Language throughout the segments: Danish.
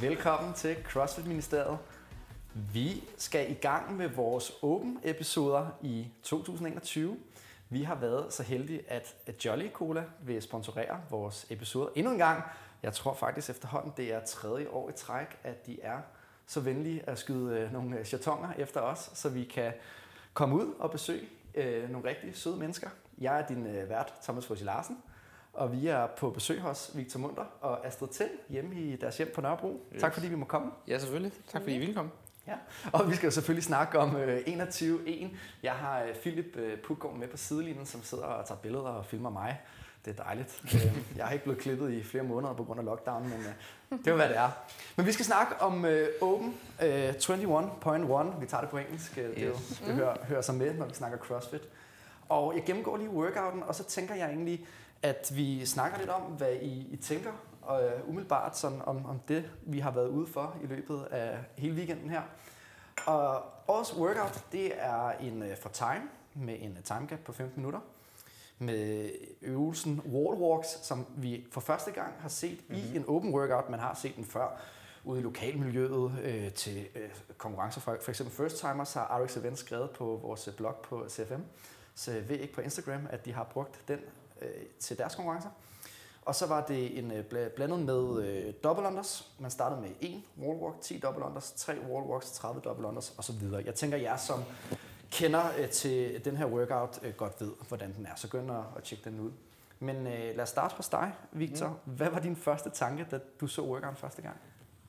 Velkommen til CrossFit Ministeriet. Vi skal i gang med vores Open episoder i 2021. Vi har været så heldige, at Jolly Cola vil sponsorere vores episoder endnu en gang. Jeg tror faktisk efterhånden, det er tredje år i træk, at de er så venlige at skyde øh, nogle chatonger efter os, så vi kan komme ud og besøge øh, nogle rigtig søde mennesker. Jeg er din øh, vært, Thomas Fossi Larsen, og vi er på besøg hos Victor Munter og Astrid Tind hjemme i deres hjem på Nørrebro. Yes. Tak fordi vi må komme. Ja, selvfølgelig. Tak fordi I ville komme. Ja. Og vi skal jo selvfølgelig snakke om øh, 21-1. Jeg har øh, Philip øh, Putgaard med på sidelinjen, som sidder og tager billeder og filmer mig. Det er dejligt. Øh, jeg har ikke blevet klippet i flere måneder på grund af lockdown, men øh, det er hvad det er. Men vi skal snakke om øh, Open øh, 21.1. Vi tager det på engelsk. Det, yes. det, det hører, hører sig med, når vi snakker CrossFit. Og jeg gennemgår lige workouten, og så tænker jeg egentlig, at vi snakker lidt om, hvad I, I tænker og uh, umiddelbart sådan om, om det, vi har været ude for i løbet af hele weekenden her. Og årets workout, det er en uh, for time med en time gap på 15 minutter med øvelsen wall walks, som vi for første gang har set mm-hmm. i mhm. en open workout. Man har set den før ude i lokalmiljøet øh, til øh, konkurrencer. For, for eksempel First Timers har RX Events skrevet på vores blog på CFM. Så ved ikke på Instagram, at de har brugt den øh, til deres konkurrencer. Og så var det en øh, blandet med øh, double unders. Man startede med en wall walk, 10 double unders, 3 wall walks, 30 double unders osv. Jeg tænker, jer som kender øh, til den her workout øh, godt ved, hvordan den er. Så gå ind og, og tjek den ud. Men øh, lad os starte hos dig, Victor. Mm. Hvad var din første tanke, da du så workouten første gang?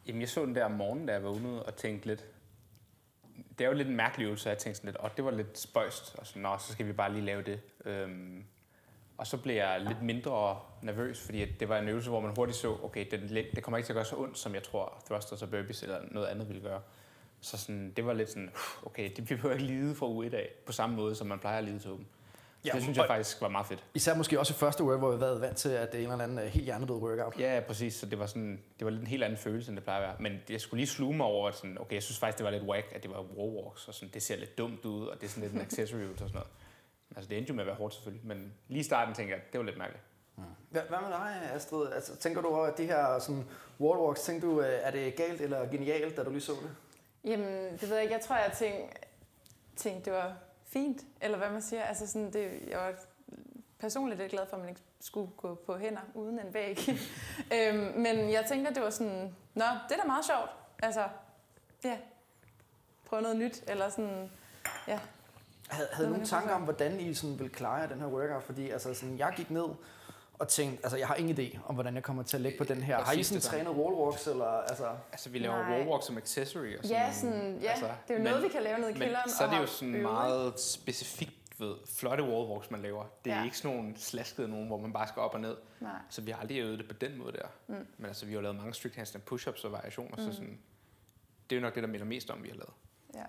Jamen, jeg så den der om morgenen, da jeg var ude og tænkte lidt... Det er jo lidt en mærkelig øvelse, jeg tænkte sådan lidt, og det var lidt spøjst, og så, nå, så skal vi bare lige lave det. Øhm, og så blev jeg lidt mindre nervøs, fordi det var en øvelse, hvor man hurtigt så, okay, det, det kommer ikke til at gøre så ondt, som jeg tror thrusters og burpees eller noget andet ville gøre. Så sådan, det var lidt sådan, okay, det bliver ikke lide fra uge i dag, på samme måde, som man plejer at lide til åben. Ja, det synes jeg faktisk var meget fedt. Især måske også i første work, hvor vi været vant til, at det er en eller anden øh, helt hjernedød workout. Ja, præcis. Så det var, sådan, det var lidt en helt anden følelse, end det plejer at være. Men jeg skulle lige sluge mig over, at sådan, okay, jeg synes faktisk, det var lidt whack, at det var wall walks, og sådan, det ser lidt dumt ud, og det er sådan lidt en accessory og sådan noget. Altså det endte jo med at være hårdt selvfølgelig, men lige i starten tænker jeg, det var lidt mærkeligt. Hvad, hvad med dig, Astrid? Altså, tænker du over, at det her sådan, wallwalks, tænker du, øh, er det galt eller genialt, da du lige så det? Jamen, det ved jeg ikke. Jeg tror, jeg tænkte, tænkte det var fint, eller hvad man siger. Altså sådan, det, jeg var personligt lidt glad for, at man ikke skulle gå på hænder uden en væg. øhm, men jeg tænker, det var sådan, nå, det er da meget sjovt. Altså, ja, prøve noget nyt, eller sådan, ja, havde, havde nogle tanker om, hvordan I sådan ville klare den her workout? Fordi altså, sådan, jeg gik ned og tænkte, altså jeg har ingen idé om, hvordan jeg kommer til at lægge på den her. Har I sådan trænet wallwalks? Eller, altså? altså vi laver wallwalks som accessory. Og sådan, ja, sådan, ja altså, det er jo noget, men, vi kan lave ned i kælderen. Men så er det jo sådan øve. meget specifikt ved flotte wallwalks, man laver. Det er ja. ikke sådan nogle slaskede nogen, hvor man bare skal op og ned. Nej. Så vi har aldrig øvet det på den måde der. Mm. Men altså, vi har lavet mange strict handstand push-ups og variationer, mm. så sådan, det er jo nok det, der minder mest om, vi har lavet. Ja.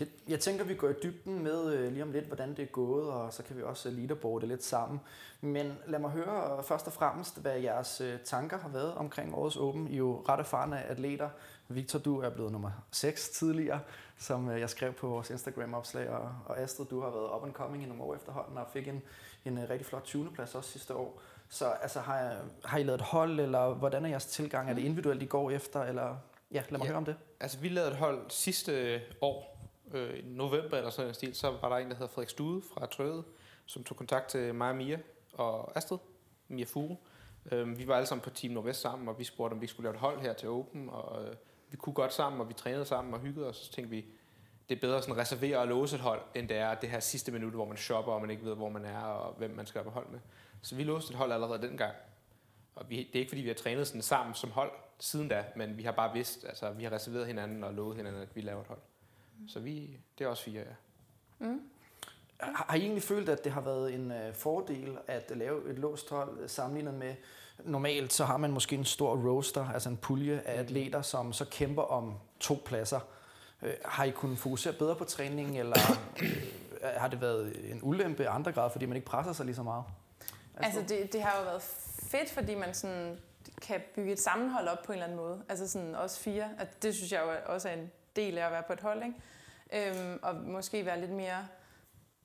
Jeg, jeg tænker, vi går i dybden med øh, lige om lidt, hvordan det er gået, og så kan vi også leaderboarde lidt sammen. Men lad mig høre først og fremmest, hvad jeres øh, tanker har været omkring årets Open. I er jo ret erfarne atleter. Victor, du er blevet nummer 6 tidligere, som øh, jeg skrev på vores Instagram-opslag, og, og Astrid, du har været up and coming i nogle år efterhånden, og fik en, en øh, rigtig flot 20. plads også sidste år. Så altså, har, har I lavet et hold, eller hvordan er jeres tilgang? Er det individuelt, I går efter, eller ja, lad mig ja, høre om det. Altså, vi lavede et hold sidste år, øh, november eller sådan en stil, så var der en, der hedder Frederik Stude fra Trøde, som tog kontakt til mig og Mia og Astrid, Mia Furu. Øh, vi var alle sammen på Team Nordvest sammen, og vi spurgte, om vi skulle lave et hold her til Open, og øh, vi kunne godt sammen, og vi trænede sammen og hyggede os, så tænkte vi, det er bedre sådan at reservere og låse et hold, end det er det her sidste minut, hvor man shopper, og man ikke ved, hvor man er, og hvem man skal på hold med. Så vi låste et hold allerede dengang. Og vi, det er ikke, fordi vi har trænet sådan sammen som hold siden da, men vi har bare vidst, altså vi har reserveret hinanden og lovet hinanden, at vi laver et hold. Så vi, det er også fire, ja. Mm. Har I egentlig følt, at det har været en uh, fordel at lave et låst hold øh, sammenlignet med, normalt så har man måske en stor roster, altså en pulje af mm. atleter, som så kæmper om to pladser. Øh, har I kunnet fokusere bedre på træningen, eller øh, har det været en ulempe i andre grad, fordi man ikke presser sig lige så meget? Altså det, det har jo været fedt, fordi man sådan kan bygge et sammenhold op på en eller anden måde. Altså sådan også fire. At det synes jeg jo også er en del af at være på et hold, ikke? Øhm, og måske være lidt mere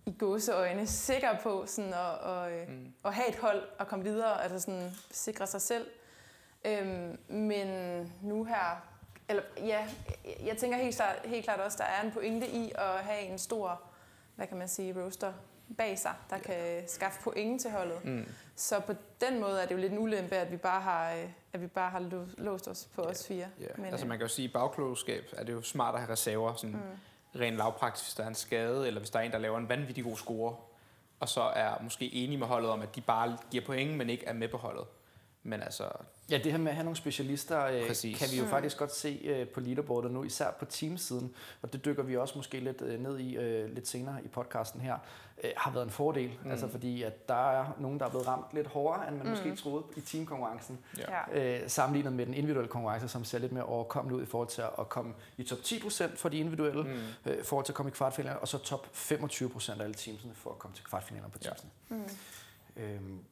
i gåseøjne sikker på sådan at, og, øh, mm. at have et hold og komme videre, altså sådan sikre sig selv. Øhm, men nu her, eller ja, jeg tænker helt klart, helt klart også, der er en pointe i at have en stor, hvad kan man sige, roster bag sig, der kan skaffe point til holdet. Mm. Så på den måde er det jo lidt en ulempe, at vi bare har, øh, at vi bare har låst os på yeah. os fire. Yeah. Men, altså man kan jo sige, at bagklogskab er det jo smart at have reserver, sådan mm. rent lavpraktisk, hvis der er en skade, eller hvis der er en, der laver en vanvittig god score, og så er måske enige med holdet om, at de bare giver point, men ikke er med på holdet. Men altså... Ja, det her med at have nogle specialister, øh, Præcis. kan vi jo mm. faktisk godt se øh, på leaderboardet nu, især på teamsiden, og det dykker vi også måske lidt øh, ned i lidt senere i podcasten her, har været en fordel. Mm. Altså fordi, at der er nogen, der er blevet ramt lidt hårdere, end man mm. måske troede i teamkonkurrencen, ja. sammenlignet med den individuelle konkurrence, som ser lidt mere overkommelig ud i forhold til at komme i top 10% for de individuelle, mm. i forhold til at komme i kvartfinalen, og så top 25% af alle teamsene for at komme til kvartfinalen på teamsene. Ja. Mm. Øhm,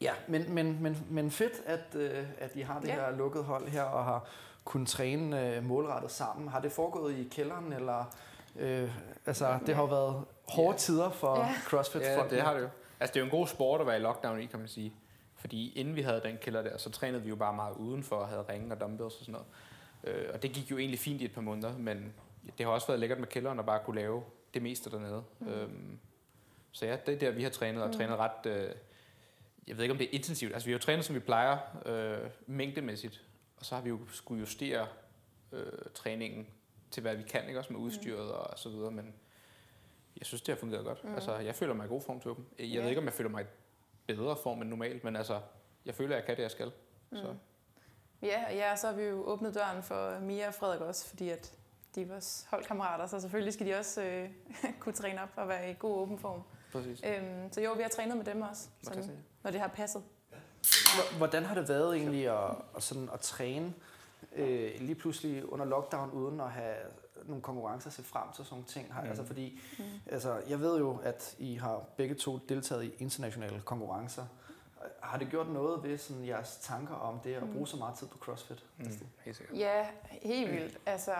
Ja, men, men, men, men fedt, at, øh, at I har det ja. her lukket hold her og har kunnet træne øh, målrettet sammen. Har det foregået i kælderen, eller øh, altså, det har jo været hårde ja. tider for ja. CrossFit? Ja, det har det jo. Altså, det er jo en god sport at være i lockdown i, kan man sige. Fordi inden vi havde den kælder der, så trænede vi jo bare meget udenfor og havde ringe og dumbbells og sådan noget. Øh, og det gik jo egentlig fint i et par måneder, men det har også været lækkert med kælderen at bare kunne lave det meste dernede. Mm. Øhm, så ja, det er der, vi har trænet, og mm. trænet ret... Øh, jeg ved ikke, om det er intensivt. Altså, vi har jo trænet, som vi plejer, øh, mængdemæssigt. Og så har vi jo skulle justere øh, træningen til, hvad vi kan, ikke? Også med udstyret mm. og så videre. Men jeg synes, det har fungeret godt. Mm. Altså, jeg føler mig i god form til dem. Jeg yeah. ved ikke, om jeg føler mig i bedre form end normalt, men altså, jeg føler, at jeg kan det, jeg skal. Mm. Så. Ja, ja, så har vi jo åbnet døren for Mia og Frederik også, fordi at de er vores holdkammerater, så selvfølgelig skal de også øh, kunne træne op og være i god åben form. Præcis. Øhm, så jo, vi har trænet med dem også, sådan, når det har passet. Hvordan har det været egentlig at, at, sådan, at træne øh, lige pludselig under lockdown, uden at have nogle konkurrencer at se frem til sådan nogle ting? Har, mm. altså, fordi, mm. altså, jeg ved jo, at I har begge to deltaget i internationale konkurrencer. Har det gjort noget ved sådan, jeres tanker om det at mm. bruge så meget tid på CrossFit? Mm. Helt sikkert. Ja, helt vildt. Altså,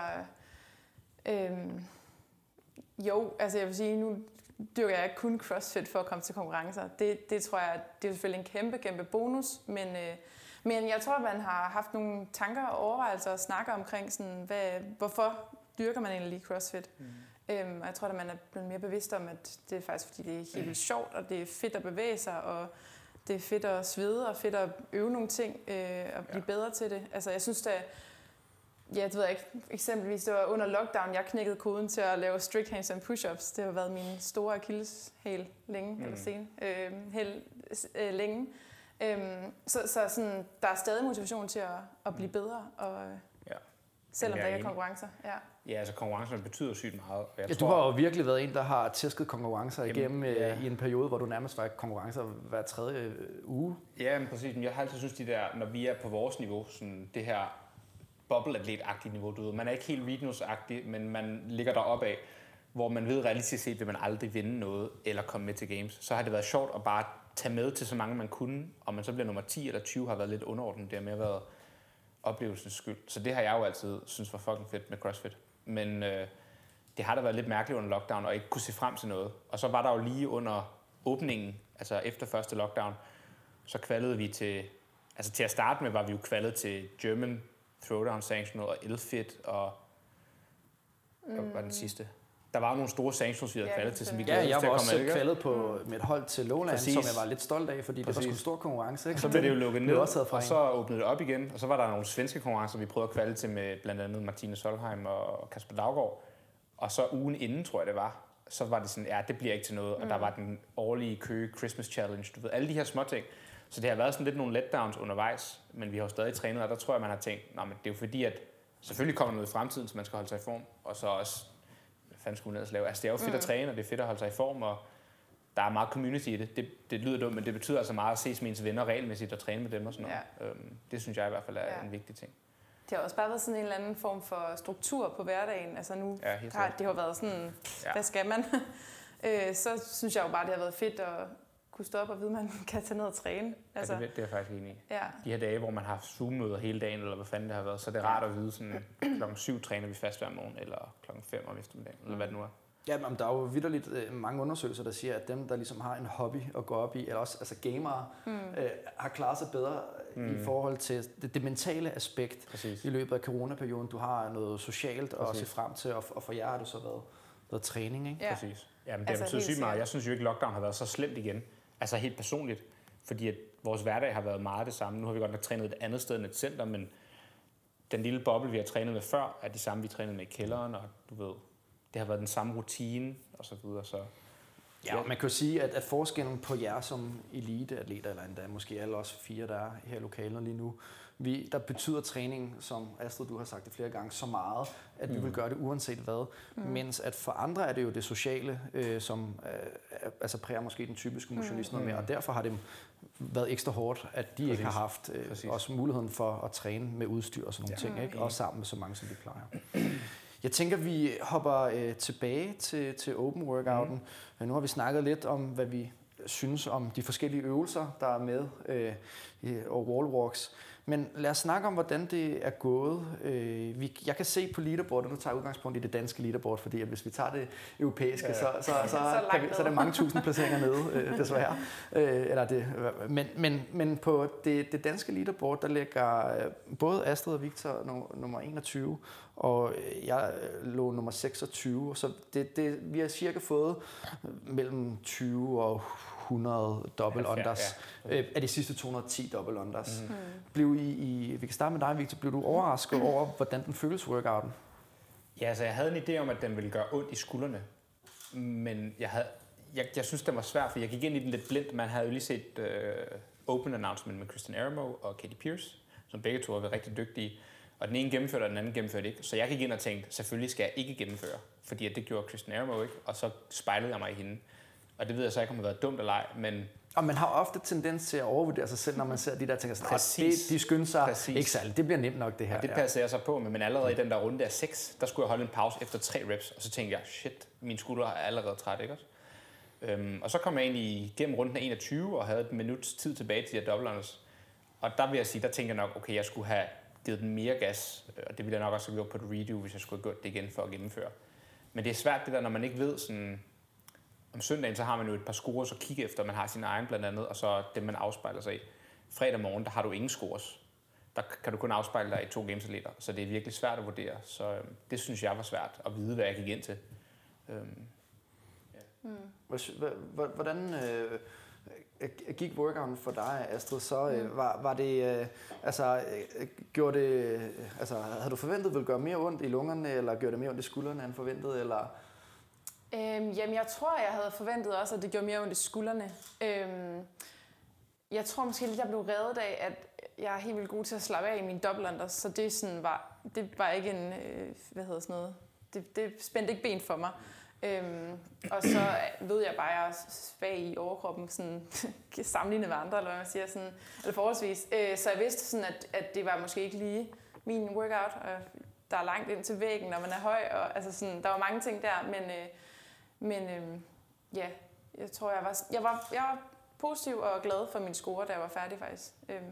øhm, jo, altså jeg vil sige, nu dyrker jeg kun CrossFit for at komme til konkurrencer. Det, det tror jeg, det er selvfølgelig en kæmpe, kæmpe bonus, men, øh, men jeg tror, man har haft nogle tanker og overvejelser og snakker omkring, sådan, hvad, hvorfor dyrker man egentlig CrossFit. Mm. Øhm, og jeg tror, at man er blevet mere bevidst om, at det er faktisk, fordi det er helt vildt sjovt, og det er fedt at bevæge sig, og det er fedt at svede, og fedt at øve nogle ting, øh, og blive ja. bedre til det. Altså, jeg synes, at Ja, det ved jeg ikke. Eksempelvis, det var under lockdown, jeg knækkede koden til at lave strict handstand push-ups. Det har været min store akilleshæl længe, mm. eller sen, øh, hæl, øh, længe. Øhm, så så sådan, der er stadig motivation til at, at blive bedre, og, ja. selvom der ikke er konkurrencer. Ja. Ja, altså konkurrencerne betyder sygt meget. jeg ja, tror, du har jo virkelig været en, der har tæsket konkurrencer jamen, igennem øh, ja. i en periode, hvor du nærmest var konkurrencer hver tredje øh, uge. Ja, men præcis. Men jeg har altid synes, de der, når vi er på vores niveau, sådan det her bobbleatlet-agtigt niveau. Du ved. Man er ikke helt Venus-agtig, men man ligger deroppe af, hvor man ved realistisk set, vil man aldrig vinde noget eller komme med til games. Så har det været sjovt at bare tage med til så mange, man kunne, og man så bliver nummer 10 eller 20, har været lidt underordnet. Det har mere været oplevelsens skyld. Så det har jeg jo altid synes var fucking fedt med CrossFit. Men øh, det har da været lidt mærkeligt under lockdown, og ikke kunne se frem til noget. Og så var der jo lige under åbningen, altså efter første lockdown, så kvalede vi til, altså til at starte med var vi jo kvalet til German Throwdown Sanctional og Elfit og mm. hvad var den sidste? Der var nogle store sanctions, vi havde ja, til, som vi ja, jeg var også kvalet på mm. med et hold til Lowland, Præcis. som jeg var lidt stolt af, fordi Præcis. det var sgu stor konkurrence. Ikke? Så blev det jo lukket ned, også og så åbnede det op igen, og så var der nogle svenske konkurrencer, vi prøvede at kvalde til med blandt andet Martine Solheim og Kasper Daggaard. Og så ugen inden, tror jeg det var, så var det sådan, ja, det bliver ikke til noget. Og mm. der var den årlige kø Christmas Challenge, du ved, alle de her små ting. Så det har været sådan lidt nogle letdowns undervejs, men vi har jo stadig trænet, og der tror jeg, man har tænkt, men det er jo fordi, at selvfølgelig kommer noget i fremtiden, så man skal holde sig i form, og så også, hvad fanden skulle man lave? Altså det er jo fedt mm. at træne, og det er fedt at holde sig i form, og der er meget community i det. det. Det lyder dumt, men det betyder altså meget at ses med ens venner regelmæssigt og træne med dem og sådan noget. Ja. Øhm, det synes jeg i hvert fald er ja. en vigtig ting. Det har også bare været sådan en eller anden form for struktur på hverdagen. Altså nu Ja, har det har været sådan, ja. hvad skal man? øh, så synes jeg jo bare, det har været fedt at kunne stå op og vide, at man kan tage ned og træne. Altså, Altså, ja, det, det er jeg faktisk enig i. ja. De her dage, hvor man har Zoom-møder hele dagen, eller hvad fanden det har været, så er det rart at vide, sådan, klokken 7 træner vi fast hver morgen, eller klokken 5 om eftermiddagen, eller hvad det nu er. Ja, men der er jo vidderligt øh, mange undersøgelser, der siger, at dem, der ligesom har en hobby at gå op i, eller også altså gamere, mm. øh, har klaret sig bedre mm. i forhold til det, det mentale aspekt Præcis. i løbet af coronaperioden. Du har noget socialt at Præcis. se frem til, og, og for jer har det så været, været træning, ikke? ja. Præcis. Jamen, det Altså, altså, betyder helt sygt meget. Jeg synes jo ikke, lockdown har været så slemt igen. Altså helt personligt. Fordi at vores hverdag har været meget det samme. Nu har vi godt nok trænet et andet sted end et center, men den lille boble, vi har trænet med før, er de samme, vi trænede med i kælderen, og du ved, det har været den samme rutine, og så videre. Så Ja, man kan jo sige, at, at forskellen på jer som eliteatleter, eller endda måske alle os fire, der er her i lokalet lige nu, vi, der betyder træning, som Astrid, du har sagt det flere gange, så meget, at vi Mm. vil gøre det uanset hvad. Mm. Mens at for andre er det jo det sociale, øh, som øh, altså præger måske den typiske motionist noget mere, og derfor har det været ekstra hårdt, at de ikke Præcis. har haft øh, Præcis. også muligheden for at træne med udstyr og sådan nogle Ja. ting, ikke? Mm. også sammen med så mange, som vi plejer. Jeg tænker, vi hopper øh, tilbage til, til open workouten. Mm. Nu har vi snakket lidt om, hvad vi synes om de forskellige øvelser, der er med øh, og wall walks. Men lad os snakke om, hvordan det er gået. Øh, vi, jeg kan se på leaderboardet, nu tager jeg udgangspunkt i det danske leaderboard, fordi at hvis vi tager det europæiske, Ja. så, så, så, så, kan vi, så er der mange tusind placeringer nede, øh, desværre. Øh, eller det, men, men, men på det, det danske leaderboard, der ligger øh, både Astrid og Victor no, nummer 21, og jeg øh, lå nummer 26. Så det, det, vi har cirka fået mellem 20 og 100 double Ja, unders. Øh, af de sidste 210 double unders. Mhm. Mm. Blev I, I, vi kan starte med dig, Victor. Blev du overrasket over, hvordan den føles workouten? Ja, altså jeg havde en idé om, at den ville gøre ondt i skuldrene. Men jeg, havde, jeg, jeg synes, den var svær, for jeg gik ind i den lidt blindt. Man havde jo lige set uh, Open Announcement med Christian Aramo og Katie Pierce, som begge to har været rigtig dygtige. Og den ene gennemførte, og den anden gennemførte ikke. Så jeg gik ind og tænkte, selvfølgelig skal jeg ikke gennemføre. Fordi at det gjorde Christian Aramo ikke. Og så spejlede jeg mig i hende. Og det ved jeg så ikke, om det har været dumt eller ej, men Og man har ofte tendens til at overvurdere sig selv, når man ser de der ting, sådan, "Ah, Præcis. det, de skynder sig Præcis. ikke særligt. Det bliver nemt nok, det her. Og det passer jeg så på med, men allerede i den der runde af 6, der skulle jeg holde en pause efter tre reps, og så tænkte jeg, shit, mine skuldre er allerede træt, ikke også? Øhm, og så kom jeg egentlig igennem runden af 21 og havde et minuts tid tilbage til de her double unders. Og der vil jeg sige, der tænker jeg nok, okay, jeg skulle have givet den mere gas, og det ville jeg nok også have gjort på et redo, hvis jeg skulle have gjort det igen for at gennemføre. Men det er svært det der, når man ikke ved sådan, om søndagen, så har man jo et par scores at kigge efter. Man har sin egen blandt andet, og så dem, man afspejler sig i. Fredag morgen, der har du ingen scores. Der kan du kun afspejle dig i to gamesatleter, så det er virkelig svært at vurdere. Så øhm, det synes jeg var svært at vide, hvad jeg gik ind til. Øhm, Hvor- hvor- hvor- Hvordan øh, øh, gik workouten for dig, Astrid? Så øh, var, var det, øh, altså, øh, gjorde det, øh, altså, havde du forventet, at det ville gøre mere ondt i lungerne, eller gjorde det mere ondt i skuldrene end forventet, eller? Øhm, jamen, jeg tror, jeg havde forventet også, at det gjorde mere ondt i skuldrene. Øhm, jeg tror måske lidt, jeg blev reddet af, at jeg er helt vildt god til at slappe af i mine dobbeltlander, så det, sådan var, det var ikke en, øh, hvad hedder sådan noget, det, det spændte ikke ben for mig. Øhm, og så ved jeg bare, at jeg er svag i overkroppen, sådan, sammenlignet med andre, eller hvad man siger, sådan, eller forholdsvis. Øh, så jeg vidste, sådan, at, at det var måske ikke lige min workout, og der er langt ind til væggen, når man er høj, og altså sådan, der var mange ting der, men, øh, men øh, ja, jeg tror, jeg var, jeg, var, jeg var positiv og glad for min score, da jeg var færdig faktisk. Øhm,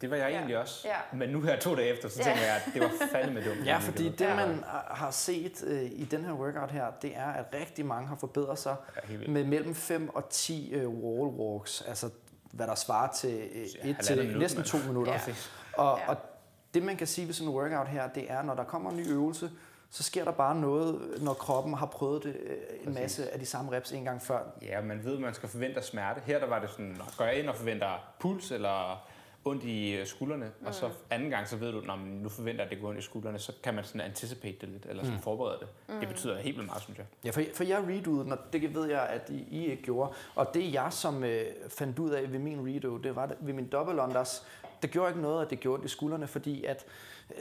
det var jeg Ja. egentlig også. Ja. Men nu her to dage efter, så Ja. tænker jeg, at det var fandme dumt. Ja, fordi det, Ja. man har set øh, i den her workout her, det er, at rigtig mange har forbedret sig Ja, med mellem 5 og 10 øh, wall walks, altså hvad der svarer til øh, Ja, et til minut, næsten mand. to minutter. Ja. Og, Ja. og det man kan sige ved sådan en workout her, det er, når der kommer en ny øvelse, så sker der bare noget, når kroppen har prøvet det øh, en Præcis. masse af de samme reps en gang før. Ja, man ved, at man skal forvente smerte. Her der var det sådan, når går jeg ind og forventer puls eller ondt i øh, skuldrene, mm. og så anden gang, så ved du, når nu forventer at det går ondt i skuldrene, så kan man sådan anticipate det lidt, eller sådan mm. forberede det. Mm. Det betyder helt vildt meget, synes jeg. Ja, for, for jeg redoede den, og det ved jeg, at I, I ikke gjorde. Og det jeg som øh, fandt ud af ved min redo, det var det, ved min double unders, det gjorde ikke noget, at det gjorde ondt i skuldrene, fordi at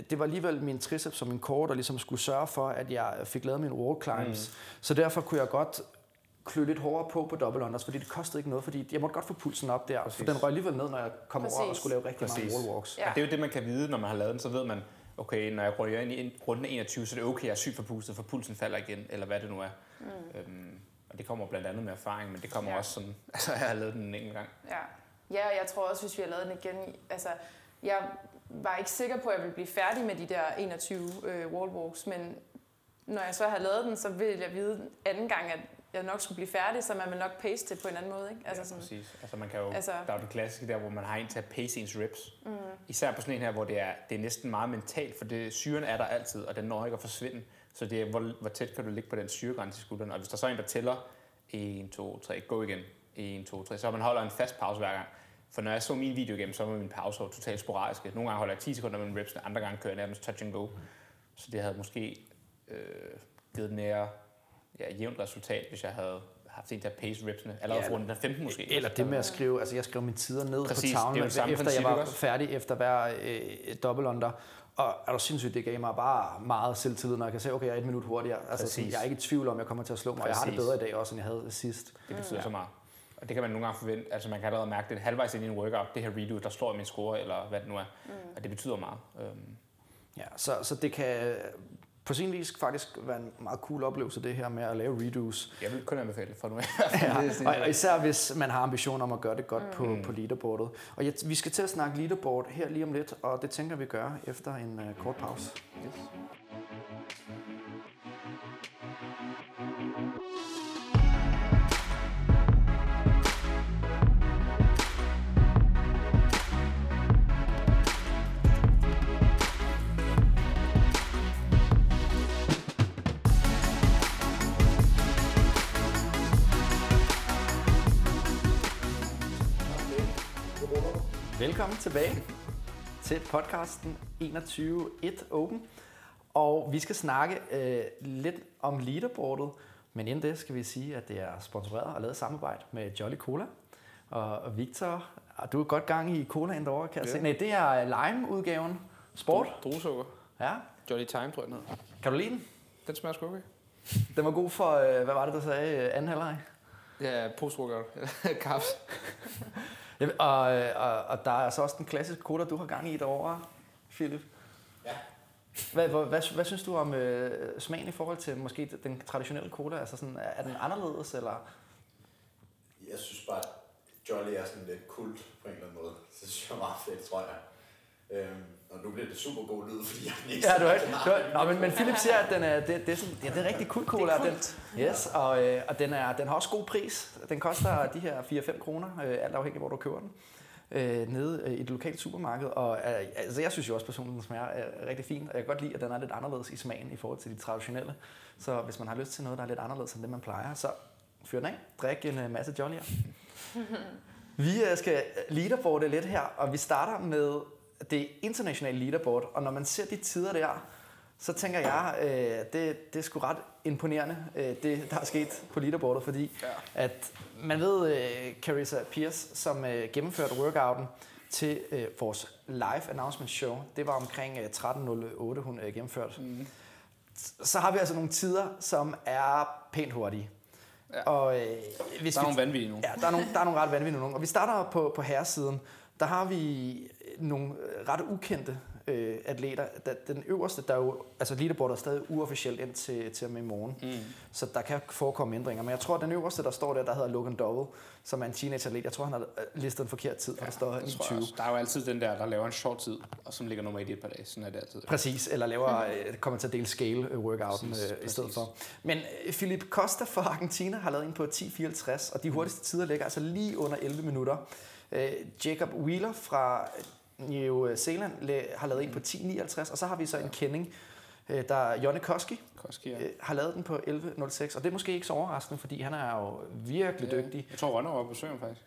det var alligevel min triceps og min core, der ligesom skulle sørge for, at jeg fik lavet mine wall climbs. Mm. Så derfor kunne jeg godt klø lidt hårdere på på double unders, fordi det kostede ikke noget, fordi jeg måtte godt få pulsen op der, for Præcis. den røg alligevel ned, når jeg kom over og Præcis. skulle lave rigtig mange Præcis. wall walks. Ja. Og det er jo det, man kan vide, når man har lavet den, så ved man, okay, når jeg ryger ind i runden 21, så er det okay, at jeg er syg forpustet, for pulsen falder igen, eller hvad det nu er. Mm. Øhm, og det kommer blandt andet med erfaring, men det kommer ja. også sådan, altså jeg har lavet den en enkelt gang. Ja. ja, og jeg tror også, hvis vi har lavet den igen, altså jeg var ikke sikker på, at jeg ville blive færdig med de der 21 øh, wallwalks, men når jeg så har lavet den, så vil jeg vide anden gang, at jeg nok skulle blive færdig, så man vil nok pace det på en anden måde. Ikke? Altså, ja, sådan, præcis. Altså, man kan jo, altså, der er jo det klassiske der, hvor man har en til at pace ens reps. Mm. Især på sådan en her, hvor det er, det er næsten meget mentalt, for det, syren er der altid, og den når ikke at forsvinde. Så det er, hvor, hvor tæt kan du ligge på den syregrænse i skulderen. Og hvis der så er en, der tæller 1, 2, 3, gå igen, 1, 2, 3, så man holder en fast pause hver gang. For når jeg så min video igennem, så var min pause totalt sporadiske. Nogle gange holder jeg 10 sekunder med min reps, andre gange kører jeg nærmest touch and go. Så det havde måske øh, givet mere ja, jævnt resultat, hvis jeg havde haft en at pace ripsene, allerede ja, for runden 15 måske. Eller det med at skrive, altså jeg skrev mine tider ned Præcis, på tavlen, efter princip, jeg var også. færdig efter hver øh, double under. Og er du sindssygt, det gav mig bare meget selvtillid, når jeg kan se, okay, jeg er et minut hurtigere. Altså, sådan, jeg er ikke i tvivl om, jeg kommer til at slå mig. Præcis. Jeg har det bedre i dag også, end jeg havde sidst. Det betyder mm. så meget. Og det kan man nogle gange forvente. Altså man kan allerede mærke det halvvejs ind i en workout, det her redo, der slår min score, eller hvad det nu er. Mm. Og det betyder meget. Øhm. Ja, så, så det kan på sin vis faktisk være en meget cool oplevelse, det her med at lave redos. Jeg vil kun anbefale det for nu. ja, og især hvis man har ambitioner om at gøre det godt mm. på, på leaderboardet. Og jeg, vi skal til at snakke leaderboard her lige om lidt, og det tænker vi gøre efter en uh, kort pause. Yes. Velkommen tilbage til podcasten 21.1 Open. Og vi skal snakke øh, lidt om leaderboardet, men inden det skal vi sige, at det er sponsoreret og lavet samarbejde med Jolly Cola. Og Victor, du er godt gang i cola derovre, kan jeg ja. se. Nej, det er lime-udgaven. Sport. Drusukker. Ja. Jolly Time, tror jeg den hedder. Kan du lide den? Den smager sgu okay. Den var god for, øh, hvad var det, der sagde, øh, anden halvleg? Ja, post-workout. Kaffe. Ja, og, og, og der er altså også den klassiske cola, du har gang i derovre, Philip. Ja. Hvad, hvad, hvad, hvad synes du om øh, smagen i forhold til måske den traditionelle cola? Altså sådan, er den anderledes, eller? Jeg synes bare, at Jolly er sådan lidt kult på en eller anden måde. Så det synes jeg er meget fedt, tror jeg. Øhm, og nu bliver det super god lyd, fordi jeg ikke Ja, du har, du har, nå, men, men Philip siger, at den er, det, det er, sådan, ja, det er rigtig cool cola. Den, yes, og, øh, og den, er, den har også god pris. Den koster de her 4-5 kroner, øh, alt afhængig hvor du køber den øh, nede øh, i det lokale supermarked. Og øh, altså, jeg synes jo også personligt, den smager øh, rigtig fint, og jeg kan godt lide, at den er lidt anderledes i smagen i forhold til de traditionelle. Så hvis man har lyst til noget, der er lidt anderledes end det, man plejer, så fyr den af. Drik en øh, masse Jolly'er. Vi øh, skal leaderboarde lidt her, og vi starter med det internationale leaderboard, og når man ser de tider der, så tænker jeg, øh, det, det er sgu ret imponerende, øh, det der er sket på leaderboardet, fordi ja. at man ved, øh, Carissa Pierce, som øh, gennemførte workouten til øh, vores live announcement show, det var omkring øh, 13.08, hun øh, gennemførte. Mm. Så har vi altså nogle tider, som er pænt hurtige. Ja. Og, øh, hvis der er vi, nogle vanvittige nu. Ja, der er nogle, der er nogle ret vanvittige nu. Og vi starter på, på herresiden. Der har vi nogle øh, ret ukendte øh, atleter. Den øverste, der er jo, altså leaderboardet er stadig uofficielt ind til, til med i morgen, mm. så der kan forekomme ændringer. Men jeg tror, at den øverste, der står der, der hedder Logan Double, som er en teenage-atlet, jeg tror, han har øh, listet en forkert tid, for ja, der står 20. Der er jo altid den der, der laver en short tid, og som ligger nummer 1 i et par dage. Sådan er det altid. Præcis, eller laver, mm. kommer til at dele scale-workouten øh, i stedet for. Men Philip Costa fra Argentina har lavet en på 10.54, og de hurtigste tider ligger altså lige under 11 minutter. Jacob Wheeler fra New Zealand har lavet en på 10.59, og så har vi så en kending, øh, der er Jonne Koski, Koski ja. Øh, har lavet den på 11.06, og det er måske ikke så overraskende, fordi han er jo virkelig ja. dygtig. Jeg tror, Rønner var på søen faktisk.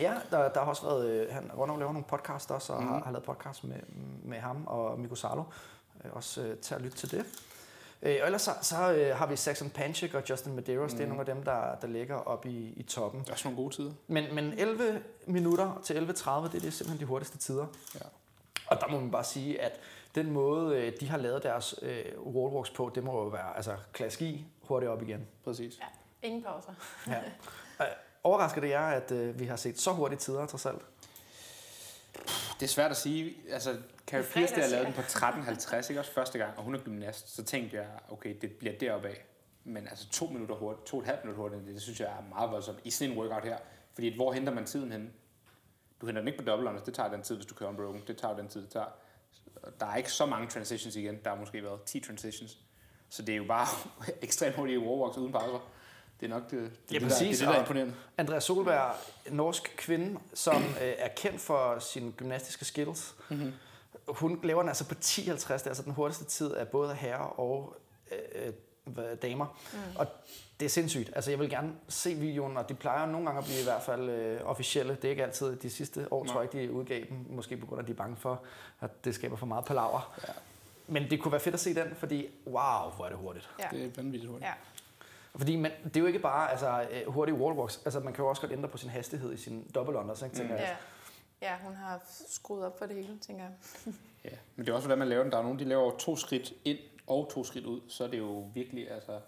Ja, der, der har også været, øh, han, Rønner laver nogle podcasts også, og mm. har, har lavet podcast med, med ham og Mikko Salo. Også til at lytte til det. Øh, og ellers så, så øh, har vi Saxon Panchik og Justin Medeiros. Mm. Det er mm. nogle af dem, der, der ligger oppe i, i toppen. Det er også nogle gode tider. Men, men 11 minutter til 11.30, det, det er simpelthen de hurtigste tider. Ja. Og der må man bare sige, at den måde, øh, de har lavet deres øh, wallwalks på, det må jo være altså, klassisk i, hurtigt op igen. Præcis. Ja, ingen pauser. ja. Øh, overrasker det jer, at øh, vi har set så hurtige tider, trods alt? Det er svært at sige. Altså, Carrie er Pierce, der lavede den på 13.50, ikke også første gang, og hun er gymnast, så tænkte jeg, okay, det bliver deroppe af. Men altså to minutter hurtigt, to og et halvt minutter hurtigt, det, det synes jeg er meget voldsomt i sådan en workout her. Fordi hvor henter man tiden henne? Du henter den ikke på double unders, det tager den tid, hvis du kører unbroken. Det tager den tid, det tager. Der er ikke så mange transitions igen. Der har måske været 10 transitions. Så det er jo bare ekstremt hurtigt i warwalks uden pauser. Det er nok det, det, Ja, det, præcis, der, det, er det, der er imponerende. Andrea Solberg, norsk kvinde, som øh, er kendt for sine gymnastiske skills. Mm-hmm. Hun laver den altså på 10.50, det er altså den hurtigste tid af både herrer og øh, hvad- damer. Mm. Og det er sindssygt. Altså, jeg vil gerne se videoen, og de plejer nogle gange at blive i hvert fald øh, officielle. Det er ikke altid de sidste år, Nej. tror jeg ikke, de udgav dem. Måske på grund af, at de er bange for, at det skaber for meget palaver. Ja. Men det kunne være fedt at se den, fordi wow, hvor er det hurtigt. Ja. Det er vanvittigt hurtigt. ja. Fordi man, det er jo ikke bare altså, øh, hurtige wallwalks. Altså, man kan jo også godt ændre på sin hastighed i sin double unders, ikke, tænker Mm. jeg. Ja. Ja, hun har skruet op for det hele, tænker jeg. Ja, men det er også, hvordan man laver den. Der er nogen, de laver to skridt ind og to skridt ud, så er det jo virkelig, altså,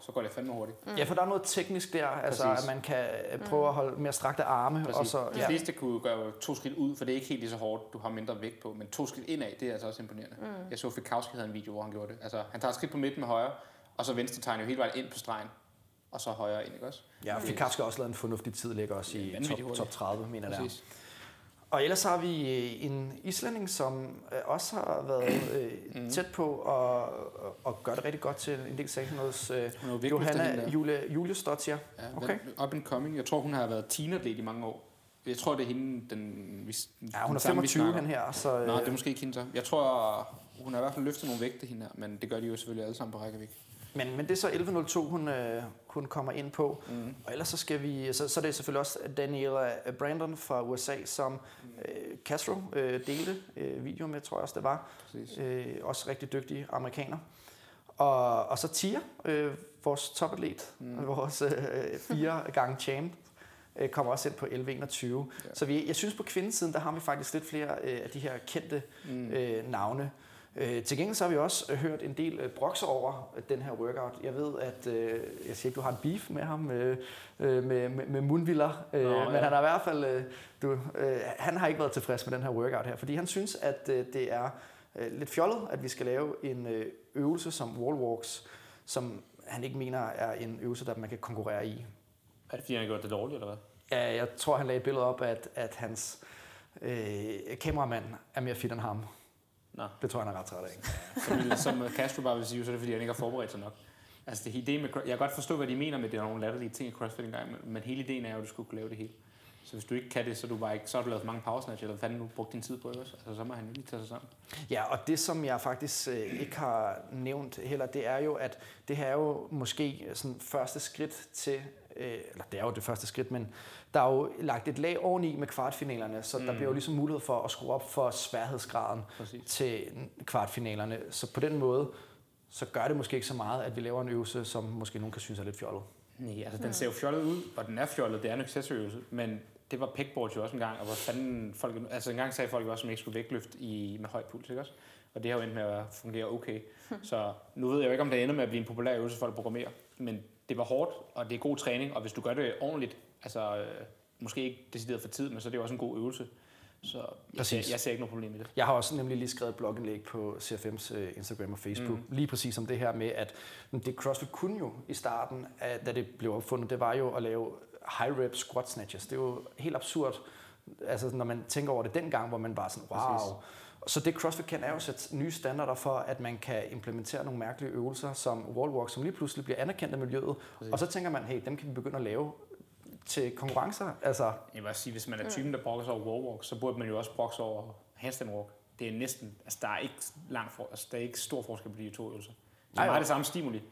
så går det fandme hurtigt. Ja, for der er noget teknisk der, altså Præcis. at man kan øh, prøve at holde mere strakte arme, og Præcis. så, De ja. fleste kunne jo gøre to skridt ud, for det er ikke helt lige så hårdt, du har mindre vægt på, men to skridt indad, det er altså også imponerende. Mm. Jeg så Fikowski havde en video, hvor han gjorde det. Altså, han tager et skridt på midten med højre, og så venstre tegner jo hele vejen ind på stregen, og så højre ind, ikke også? ja og Fikar skal også lave en fornuftig tid, ligger også i top, top 30, mener jeg. Og ellers har vi øh, en islænding, som øh, også har været øh, Mhm. tæt på og, og, gør det rigtig godt til en del sectionals. Øh, Johanna Julie, Julie Stottier. Ja, Okay. Up and coming. Jeg tror, hun har været teenatlet i mange år. Jeg tror, det er hende, den, vi, Ja, hun er samme, vi 25 snakker. hen her, så... Nej, Øh, det er måske ikke hende så. Jeg tror, hun har i hvert fald løftet nogle vægte, hende her, men det gør de jo selvfølgelig alle sammen på Reykjavik. Men, men det er så 11.02, hun, øh, hun kommer ind på. Mm. Og ellers så skal vi, så, så er det selvfølgelig også Daniela Brandon fra USA, som øh, Castro øh, delte øh, video med, tror jeg også det var. Præcis. Øh, også rigtig dygtig amerikaner. Og, og så Tia, øh, vores topatlet, mm. Vores øh, fire gange champ, øh, kommer også ind på 11.21. Ja. Ja. Så vi, jeg synes på kvindesiden, der har vi faktisk lidt flere øh, af de her kendte Mm. øh, navne. Øh, til gengæld så har vi også øh, hørt en del øh, brokser over øh, den her workout. Jeg ved, at øh, jeg siger ikke, du har en beef med ham, øh, med, med, med mundviller, øh, Nå, men ja. han har i hvert fald, øh, du, øh, han har ikke været tilfreds med den her workout her, fordi han synes, at øh, det er øh, lidt fjollet, at vi skal lave en øh, øvelse som wall walks, som han ikke mener er en øvelse, der man kan konkurrere i. Er det fordi, han har gjort det dårligt, eller hvad? Ja, jeg tror, han lagde et billede op, at, at hans øh, kameramand er mere fit end ham. Nå. Det tror jeg, han er ret træt af. Som, vil- som Castro bare vil sige, så er det fordi, han ikke har forberedt sig nok. Altså, det, ideen med, jeg kan godt forstå, hvad de mener med, at det er nogle latterlige ting i CrossFit engang, men, men hele ideen er jo, at du skulle kunne lave det hele. Så hvis du ikke kan det, så, er du bare ikke, så har du lavet for mange power snatch, eller hvad fanden du brugt din tid på, også? Altså, så må han lige tage sig sammen. Ja, og det som jeg faktisk øh, ikke har nævnt heller, det er jo, at det her er jo måske sådan første skridt til, øh, eller det er jo det første skridt, men der er jo lagt et lag oveni med kvartfinalerne, så mm. der bliver jo ligesom mulighed for at skrue op for sværhedsgraden Præcis. til kvartfinalerne. Så på den måde, så gør det måske ikke så meget, at vi laver en øvelse, som måske nogen kan synes er lidt fjollet. Nej, altså den ser jo fjollet ud, og den er fjollet, det er en accessoryøvelse, men det var pegboard jo også en gang, og hvor fanden folk, altså en gang sagde folk jo også, at man ikke skulle vægtløfte i, med høj puls, ikke også? Og det har jo endt med at fungere okay. Så nu ved jeg jo ikke, om det ender med at blive en populær øvelse for at programmere, men det var hårdt, og det er god træning, og hvis du gør det ordentligt, altså øh, måske ikke decideret for tid, men så er det jo også en god øvelse. Så jeg, ser, jeg ser ikke noget problem i det. Jeg har også nemlig lige skrevet et blogindlæg på CFM's øh, Instagram og Facebook, mm. lige præcis om det her med, at det CrossFit kunne jo i starten, at, da det blev opfundet, det var jo at lave high rep squat snatches. Det er jo helt absurd, altså når man tænker over det dengang, hvor man bare sådan, wow. Præcis. Så det CrossFit kan er jo at sætte nye standarder for, at man kan implementere nogle mærkelige øvelser som wall walk, som lige pludselig bliver anerkendt af miljøet. Præcis. Og så tænker man, hey, dem kan vi begynde at lave til konkurrencer. Altså, Jeg vil også sige, hvis man er typen, der brokker sig over wall walk, så burde man jo også brokke sig over handstand walk. Det er næsten, altså der er ikke langt for, altså der er ikke stor forskel på de to øvelser. Det Nej, er meget det samme stimuli.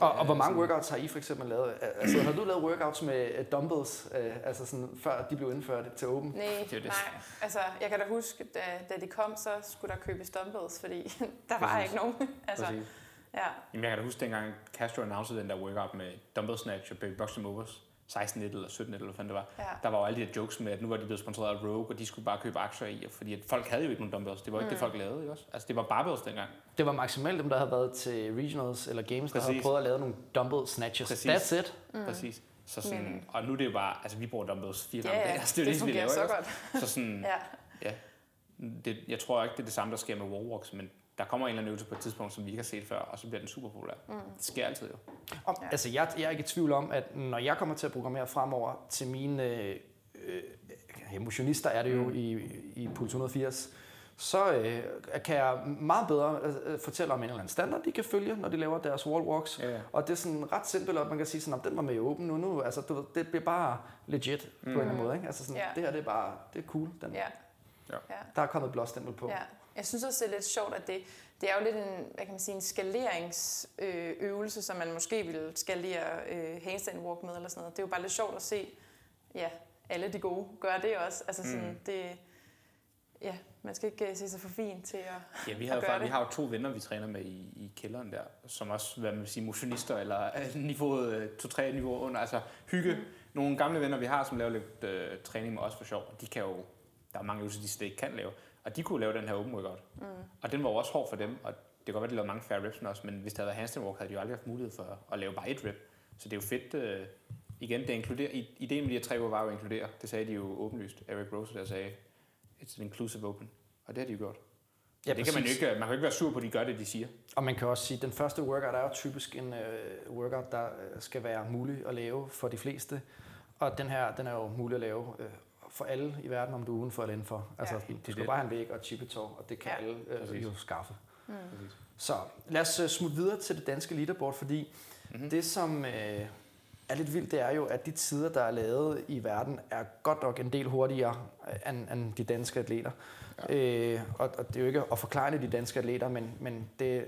Og, og hvor mange sådan- workouts har I for eksempel lavet? Altså, har du lavet workouts med øh, dumbbells, øh, altså sådan, før de blev indført til Open? Nej, Det jo det. nej. Altså, jeg kan da huske, da, da de kom, så skulle der købes dumbbells, fordi der var Præcis. ikke nogen. altså, Præcis. ja. Jamen, jeg kan da huske dengang Castro annoncerede den der workout med dumbbell snatch og baby box movers. 16 eller 17 eller hvad fanden det var. ja. Der var jo alle de der jokes med, at nu var de blevet sponsoreret af Rogue, og de skulle bare købe aktier i, fordi at folk havde jo ikke nogen dumbbells. Det var ikke mm. det, folk lavede, ikke også? Altså, det var barbells dengang. Det var maksimalt dem, der havde været til regionals eller games, der havde Præcis. prøvet at lave nogle dumbbell snatches. Præcis. That's it. Mm. Præcis. Så sådan, Men- og nu er det jo bare, altså vi bruger dumbbells fire gange om dagen. Altså, det er jo det det, vi laver, så godt. også? Så sådan, Ja. Ja. Det, jeg tror ikke, det er det samme, der sker med Warwalks, men der kommer en eller anden øvelse på et tidspunkt, som vi ikke har set før, og så bliver den super populær. Mm. Det sker altid jo. Om, ja. Altså, jeg, jeg er ikke i tvivl om, at når jeg kommer til at programmere fremover til mine øh, øh, motionister, er det jo mm. i, i Puls 180, så øh, kan jeg meget bedre øh, fortælle om en eller anden standard, de kan følge, når de laver deres wallwalks. Ja, ja. Og det er sådan ret simpelt, at man kan sige sådan, at den var med i åben nu. nu altså, du, det bliver bare legit mm. på en eller anden måde. Ikke? Altså sådan, Ja. det her det er bare det er cool. Den, Ja. Ja. ja. Der er kommet blåstempel på. Ja. Jeg synes også, det er lidt sjovt, at det, det er jo lidt en, hvad kan man sige, en skaleringsøvelse, som man måske ville skalere øh, handstand walk med eller sådan noget. Det er jo bare lidt sjovt at se, ja, alle de gode gør det også. Altså sådan, Mm. det, ja, man skal ikke øh, se sig for fin til at... Ja, vi har, at jo, gøre faktisk, vi har jo to venner, vi træner med i, i kælderen der, som også, hvad man vil sige, motionister, eller øh, niveauet, øh, to-tre niveauer under, altså hygge. Mm. Nogle gamle venner, vi har, som laver lidt øh, træning med os for sjov, de kan jo, der er mange øvelser, de slet ikke kan lave, og de kunne lave den her open workout. Mm. Og den var jo også hård for dem, og det kan godt være, de lavede mange færre reps os, men hvis der havde været handstand walk, havde de jo aldrig haft mulighed for at lave bare et rep. Så det er jo fedt, øh, igen, det inkluderer, i- ideen med de her tre uger var jo at inkludere, det sagde de jo åbenlyst, Eric Rose der sagde, it's an inclusive open, og det har de jo gjort. Ja, det kan man jo præcis. ikke, man kan jo ikke være sur på, at de gør det, de siger. Og man kan også sige, at den første workout er jo typisk en øh, workout, der øh, skal være mulig at lave for de fleste. Og den her, den er jo mulig at lave øh, for alle i verden, om du er udenfor eller indenfor. Altså, Ja. du Det skal det. bare have en væg og et chippetår, og det kan Ja. alle øh, jo skaffe. Mm. Så lad os øh, smutte videre til det danske leaderboard, fordi Mhm. mm-hmm. det, som øh, er lidt vildt, det er jo, at de tider, der er lavet i verden, er godt nok en del hurtigere øh, end, end de danske atleter. Ja. Øh, og, og det er jo ikke at forklare de danske atleter, men, men det,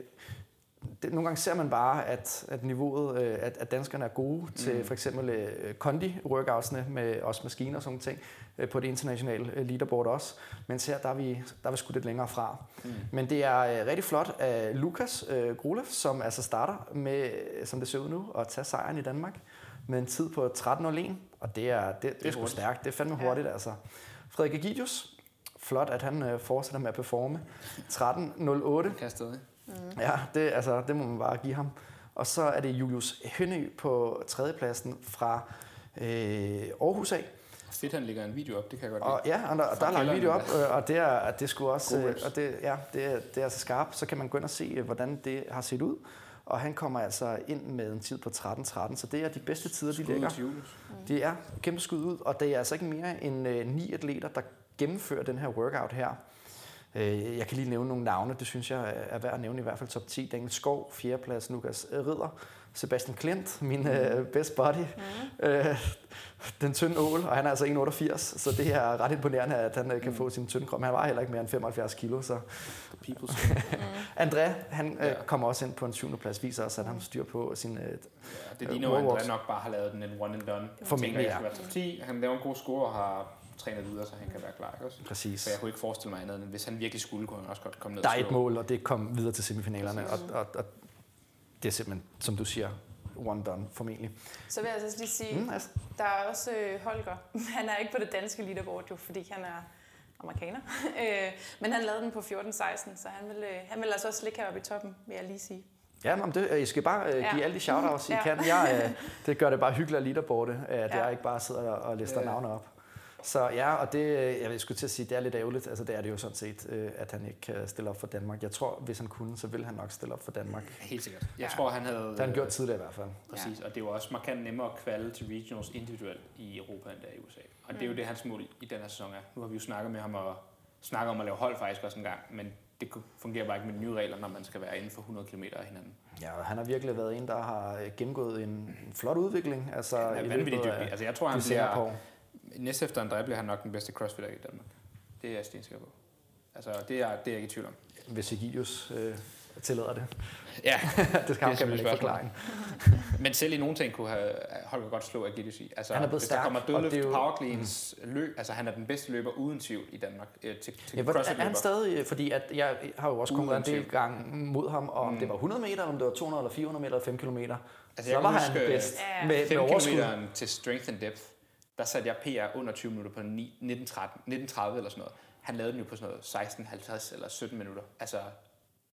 det, nogle gange ser man bare, at, at niveauet, øh, at, at danskerne er gode mm. til for eksempel øh, kondi-workoutsene med også maskiner og sådan ting, øh, på det internationale øh, leaderboard også. Mens her, der er vi, der er vi sgu lidt længere fra. Mm. Men det er øh, rigtig flot af Lukas øh, Grulev, som altså starter med, øh, som det ser ud nu, at tage sejren i Danmark med en tid på 13.01, og det er, det, det, det er sgu stærkt. Det er fandme Ja. hurtigt, altså. Frederik Egidius, flot, at han øh, fortsætter med at performe. 13.08. Kan stadig. Ja, det, altså, det må man bare give ham. Og så er det Julius Hønø på tredjepladsen fra øh, Aarhus af. Fedt, han lægger en video op, det kan jeg godt Og ja, og der, der er lagt en video op, og det er, det skulle også, øh, og det, ja, det, er, det er altså skarpt. Så kan man gå ind og se, øh, hvordan det har set ud. Og han kommer altså ind med en tid på 13.13, så det er de bedste tider, de lægger. til Julius. De er kæmpe skud ud, og det er altså ikke mere end øh, ni atleter, der gennemfører den her workout her. Øh, jeg kan lige nævne nogle navne, det synes jeg er- værd at nævne, i hvert fald top 10. Daniel Skov, 4. plads, Lukas Ridder, Sebastian Klint, min øh, best buddy, mm. øh, den tynde ål, og han er altså 1,88, så det er ret imponerende, at han øh, kan få sin tynde krop. Han var heller ikke mere end 75 kilo, så People's André, han øh, Ja. kommer også ind på en 7. plads, viser også, at han har styr på sin... Øh, Ja, det ligner jo, at. André nok bare har lavet den en one and done. Formentlig, ja. jeg skal være top 10. Han laver en god score og har trænet videre, så han kan være klar. Ikke også? præcis. Så jeg kunne ikke forestille mig andet, end hvis han virkelig skulle, kunne han også godt komme ned Der er et mål, og det kom videre til semifinalerne, og, og, og det er simpelthen, som du siger, one done formentlig. Så vil jeg altså lige sige, Mm, altså, Der er også øh, Holger. Han er ikke på det danske leaderboard, jo, fordi han er amerikaner. Øh, Men han lavede den på 14-16, så han vil, øh, han vil altså også ligge heroppe i toppen, vil jeg lige sige. ja, men det, I skal bare øh, Ja. give alle de shoutouts, I Ja. kan. Jeg, øh, det gør det bare hyggeligt at leaderboarde, at Ja. jeg ikke bare sidder og, og lister Ja, ja. navne op. Så ja, og det, øh, jeg skulle til at sige, det er lidt ærgerligt. Altså, det er det jo sådan set, øh, at han ikke kan stille op for Danmark. Jeg tror, hvis han kunne, så ville han nok stille op for Danmark. Helt sikkert. Jeg Ja. tror, han havde... Det har han gjort tidligere i hvert fald. Præcis, og det er jo også markant nemmere at kvalde til regionals individuelt i Europa, end det er i USA. Og det er jo Mm. det, hans mål i den her sæson er. Nu har vi jo snakket med ham og snakket om at lave hold faktisk også en gang, men det fungerer bare ikke med de nye regler, når man skal være inden for 100 km af hinanden. Ja, og han har virkelig været en, der har øh, gennemgået en flot udvikling. Altså, Han er vanvittigt dygtig. Altså, jeg tror, han bliver... år. Næste efter André bliver han nok den bedste crossfitter i Danmark. Det er jeg stensikker på. Altså, det er, det er jeg ikke i tvivl om. Hvis Egidius øh, tillader det. Ja, det skal han kan man selvfølgelig ikke forklare. men selv i nogle ting kunne have, Holger godt slå Agility i. Altså, Han er blevet hvis stærk, der kommer og dødløft, jo- power cleans, løb, altså han er den bedste løber uden tvivl i Danmark øh, til, til Ja, hvordan, er han stadig, fordi at jeg har jo også konkurreret en del gange mod ham, og om Mm. det var 100 meter, om det var 200 eller 400 meter eller 5 kilometer, Altså, så jeg var han bedst med, med 5 overskud. km til strength and depth, der satte jeg PR under 20 minutter på 9, 1930, 1930 eller sådan noget. Han lavede den jo på sådan noget 16, 50 eller 17 minutter. Altså,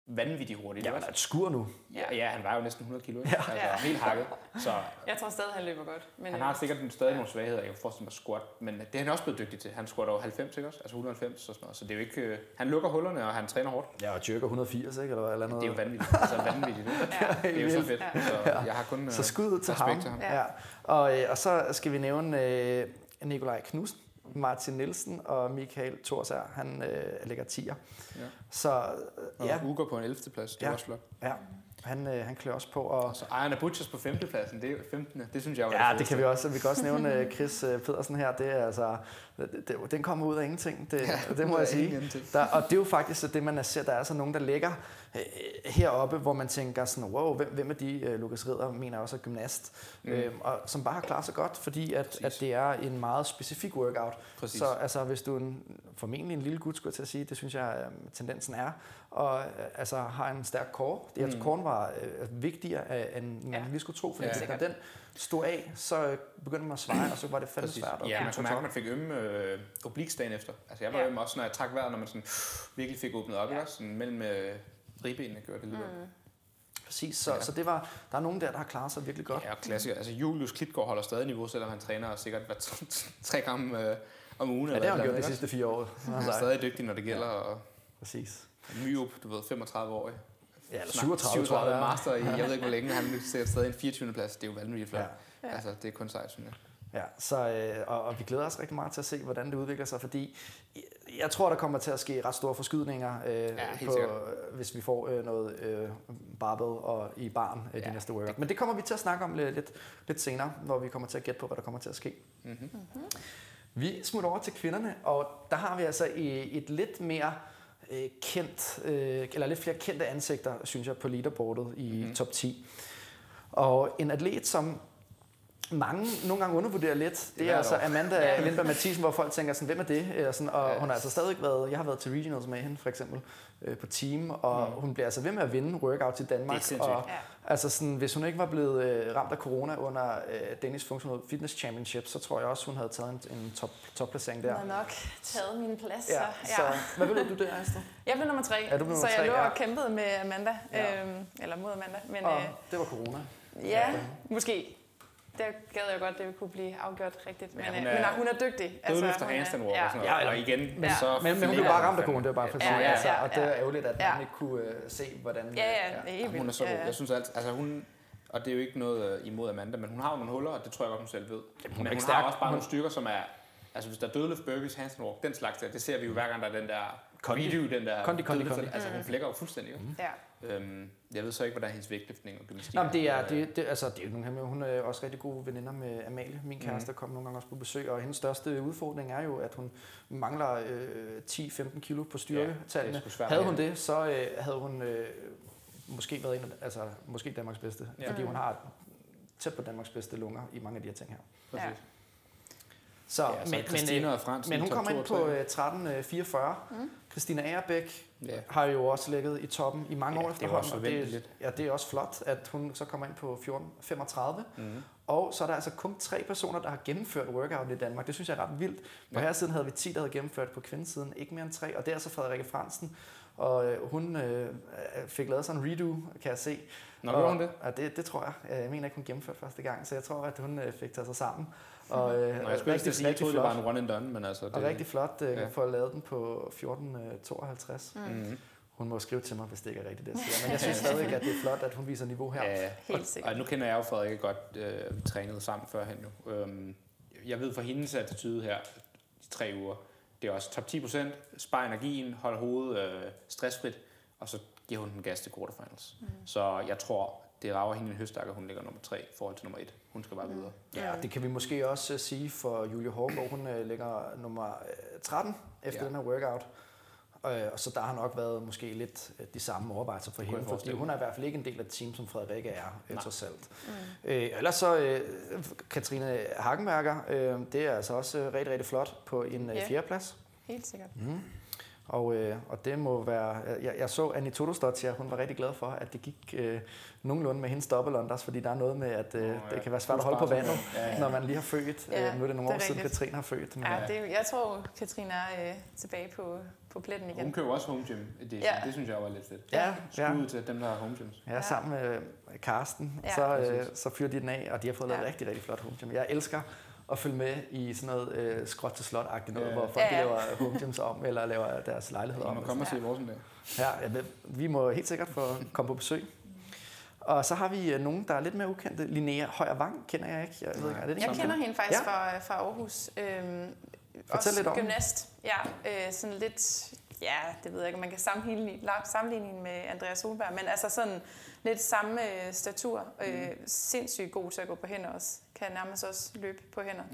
vanvittigt hurtigt. Ja, han er et skur nu. ja, ja, han var jo næsten 100 kilo. Ikke? Ja. Altså, Ja. helt hakket. Så Jeg tror stadig, han løber godt. Men, han har sikkert stadig nogle svagheder. Jeg kan forestille mig squat, men det er han også blevet dygtig til. Han squatter over 90, ikke også? Altså 190 og sådan noget. Så det er jo ikke... øh, Han lukker hullerne, og han træner hårdt. Ja, og jerker 180, ikke? Eller, eller noget. Det er jo vanvittigt. Altså vanvittigt. Ikke? Ja. Det er jo så fedt. Ja. Så jeg har kun Så øh, skud til ham. til ham. Ja. Ja. Og, øh, og så skal vi nævne øh, Nikolaj Knudsen, Martin Nielsen og Michael Thorsær. Han øh, ligger 10'er. Ja. Så Og øh, ja, Ugo på en 11. plads. Det er Ja. også flot. ja, han, øh, han klør også på. Og, så Ejerne Butchers på 5. pladsen. Det er jo 15. Det synes jeg var Ja, det kan vi også. Vi kan også nævne øh, Chris øh, Pedersen her. Det er altså, det, det, den kommer ud af ingenting. Det, ja, det må jeg sige. Der, og det er jo faktisk det, man ser. Der er altså nogen, der ligger øh, heroppe, hvor man tænker sådan, wow, hvem, hvem er de? Øh, Lukas Ridder mener også er gymnast. Mm. Øhm, og som bare har klaret sig godt, fordi at, Præcis. at det er en meget specifik workout. Præcis. Så altså, hvis du en, formentlig en lille gut, skulle jeg til at sige, det synes jeg, øh, tendensen er, og øh, altså, har en stærk core. Det, mm. Mm. Coren var øh, vigtigere, øh, end man Ja. lige skulle tro, fordi Ja. når den stod af, så øh, begyndte man at sveje, og så var det fandme Præcis. svært. at Ja, man kunne mærke, at man fik ømme øh, obliques dagen efter. Altså jeg var Ja. ja. øm også, når jeg trak vejret, når man sådan, virkelig fik åbnet op. Ja. Ja. Sådan mellem øh, ribbenene gjorde det lidt mm. mm, Præcis, så, Ja. så det var, der er nogen der, der har klaret sig virkelig godt. Ja, og klassiker. Altså Julius Klitgaard holder stadig niveau, selvom han træner sikkert hver tre, gange øh, om ugen. Ja, det har han gjort de sidste fire år. Han er stadig dygtig, når det gælder. Og Præcis. Myup, du ved, 35 år. Ja, eller 37, tror jeg, det er. master i, jeg ved ikke hvor længe, han ser stadig en 24. plads. Det er jo vanvittigt flot. Ja. Ja. Ja. Altså, det er kun sejt, synes jeg. Ja, så, øh, og, og vi glæder os rigtig meget til at se, hvordan det udvikler sig, fordi jeg tror, der kommer til at ske ret store forskydninger, øh, helt på, hvis vi får øh, noget øh, barbell og i barn øh, de Ja. næste workout. Men det kommer vi til at snakke om lidt, lidt, lidt senere, hvor vi kommer til at gætte på, hvad der kommer til at ske. Mm-hmm. Vi smutter over til kvinderne, og der har vi altså i- et lidt mere øh, kendt, øh, eller lidt flere kendte ansigter, synes jeg, på leaderboardet i Mhm. mm-hmm. top 10. Og en atlet, som mange nogle gange undervurderer lidt, det er altså. Amanda Ja. Lindberg Mathisen, hvor folk tænker sådan, hvem er det? Eller sådan, og Ja. hun har altså stadig været, jeg har været til regionals med hende for eksempel, øh, på team, og Mm. hun bliver altså ved med at vinde workouts i Danmark. Det er og Ja. Altså sådan, hvis hun ikke var blevet øh, ramt af corona under øh, Danish Functional Fitness Championship, så tror jeg også, hun havde taget en, en top, topplacering der. Hun har nok taget min plads. Ja, så, så hvad vil du der, Astrid? Jeg blev nummer tre, Ja, du blev så nummer jeg tre, lå ja. og kæmpede med Amanda. Ja. Øhm, eller mod Amanda. Men Og øh, det var corona. ja, måske. Der gad jeg godt, det kunne blive afgjort rigtigt. Men, Ja, ja, hun men, er- øh, men hun er dygtig. Dødløfter hun er- handstand walk ja. og sådan Ja, noget. eller- Og igen, Ja. så Men, men hun blev bare hun ramt af corona, det var bare for at Ja, sige. ja, altså, ja, og det er ja. ærgerligt, at Ja. man ikke kunne øh, se, hvordan... Ja, ja, øh, det er Ja, hun er så god. Ja, ja. Jeg synes alt, altså hun, og det er jo ikke noget øh, imod Amanda, men hun har jo nogle huller, og det tror jeg godt, hun selv ved. hun er men hun har også bare Hun- nogle styrker, som er, altså hvis der er dødløft, burpees, handstand walk, den slags der, det ser vi jo hver gang, der er den der Kondi. video, den der Kondi, kondi, kondi. altså hun flækker jo fuldstændig. Mm. Ja. Øhm, jeg ved så ikke, hvordan hendes vægtløftning og gymnastik Nå, men det er, det, det, altså, det er jo nogle hemmeligheder. Hun er også rigtig gode veninder med Amalie, min Mhm. kæreste, mm. kom nogle gange også på besøg, og hendes største udfordring er jo, at hun mangler øh, 10-15 kilo på styrketallene. sgu svært havde hun det, så øh, havde hun øh, måske været en af, altså, måske Danmarks bedste, Ja. ja. fordi hun har tæt på Danmarks bedste lunger i mange af de her ting her. Præcis. Så, Ja, så Christina og Frans men hun kommer ind på tre. øh, 13.44. Mm. Christina Agerbæk Ja. har jo også ligget i toppen i mange Ja, år det er jo efterhånden. også og det, ja, det er også flot, at hun så kommer ind på 14.35. Mm. Og så er der altså kun tre personer, der har gennemført workout i Danmark. Det synes jeg er ret vildt. På Ja. her siden havde vi 10, der havde gennemført på kvindesiden. Ikke mere end tre. Og det er så Frederikke Fransen. Og øh, hun øh, fik lavet sådan en redo, kan jeg se. Nå, og, gjorde hun det? Ja, det, det tror jeg. Jeg mener ikke, hun gennemførte første gang. Så jeg tror, at hun øh, fik taget sig sammen. Og, øh, Nå, jeg skulle ikke sige, jeg troede, det var en one and done, men altså... Det, Og rigtig flot øh, Ja. for at lave den på 14.52. Mm. Mm. Hun må skrive til mig, hvis det ikke er rigtigt, det jeg siger. Men jeg synes stadig, at det er flot, at hun viser niveau her. Ja, ja. Helt Og, sikkert. og nu kender jeg jo Frederik godt, øh, vi trænede sammen førhen nu. Øhm, jeg ved fra hendes attitude her, de tre uger, det er også top 10 procent, spar energien, hold hovedet øh, stressfrit, og så giver hun den gas til quarterfinals. Mm. Så jeg tror, det rager hende en høstak, at hun ligger nummer 3 i forhold til nummer 1. Hun skal bare videre. Ja, det kan vi måske også øh, sige for Julie Hårgaard. Hun øh, ligger nummer øh, 13 efter Ja. den her workout. Og så der har nok været måske lidt de samme overvejelser for hende, fordi hun er i hvert fald ikke en del af et team, som Frederikke er, Nej. trods alt. Mm. Øh, ellers så, øh, Katrine Hagenberger, øh, det er altså også øh, rigtig, rigtig flot på en Ja. fjerdeplads. Helt sikkert. Mm. Og, øh, og det må være... Jeg, jeg så Annie Todosdottir, hun var rigtig glad for, at det gik øh, nogenlunde med hendes dobbeltunders, fordi der er noget med, at øh, Nå, ja. det kan være svært at holde på vandet, Ja, ja. når man lige har født. Ja, øh, nu er det nogle det år er siden, rigtigt. Katrine har født. Men, Ja, ja. det, jeg tror, Katrine er øh, tilbage på, på pletten igen. Hun køber også home gym edition. Ja. Det synes jeg var lidt fedt. Ja, ja. Skud til dem, der har home gyms. Ja, sammen med Karsten, Ja. så, øh, så fyrer de den af, og de har fået lavet Ja. rigtig, rigtig flot home gym. Jeg elsker at følge med i sådan noget øh, skråt til slot-agtigt noget, Ja. hvor folk Ja, laver home gyms om, eller laver deres lejlighed om. må og komme og se vores en dag. Ja, ja, vi må helt sikkert få komme på besøg. Og så har vi øh, nogen, der er lidt mere ukendte. Linnea Højer Vang kender jeg ikke. Jeg, ved ikke, er det Jeg kender hende faktisk Ja. fra, fra Aarhus. Øhm, også lidt om hende. gymnast. Ja, øh, sådan lidt, ja, det ved jeg ikke, man kan sammenligne, sammenligne med Andreas Solberg, men altså sådan lidt samme øh, statur. Øh, sindssygt god til at gå på hænder også. Kan nærmest også løbe på hænder.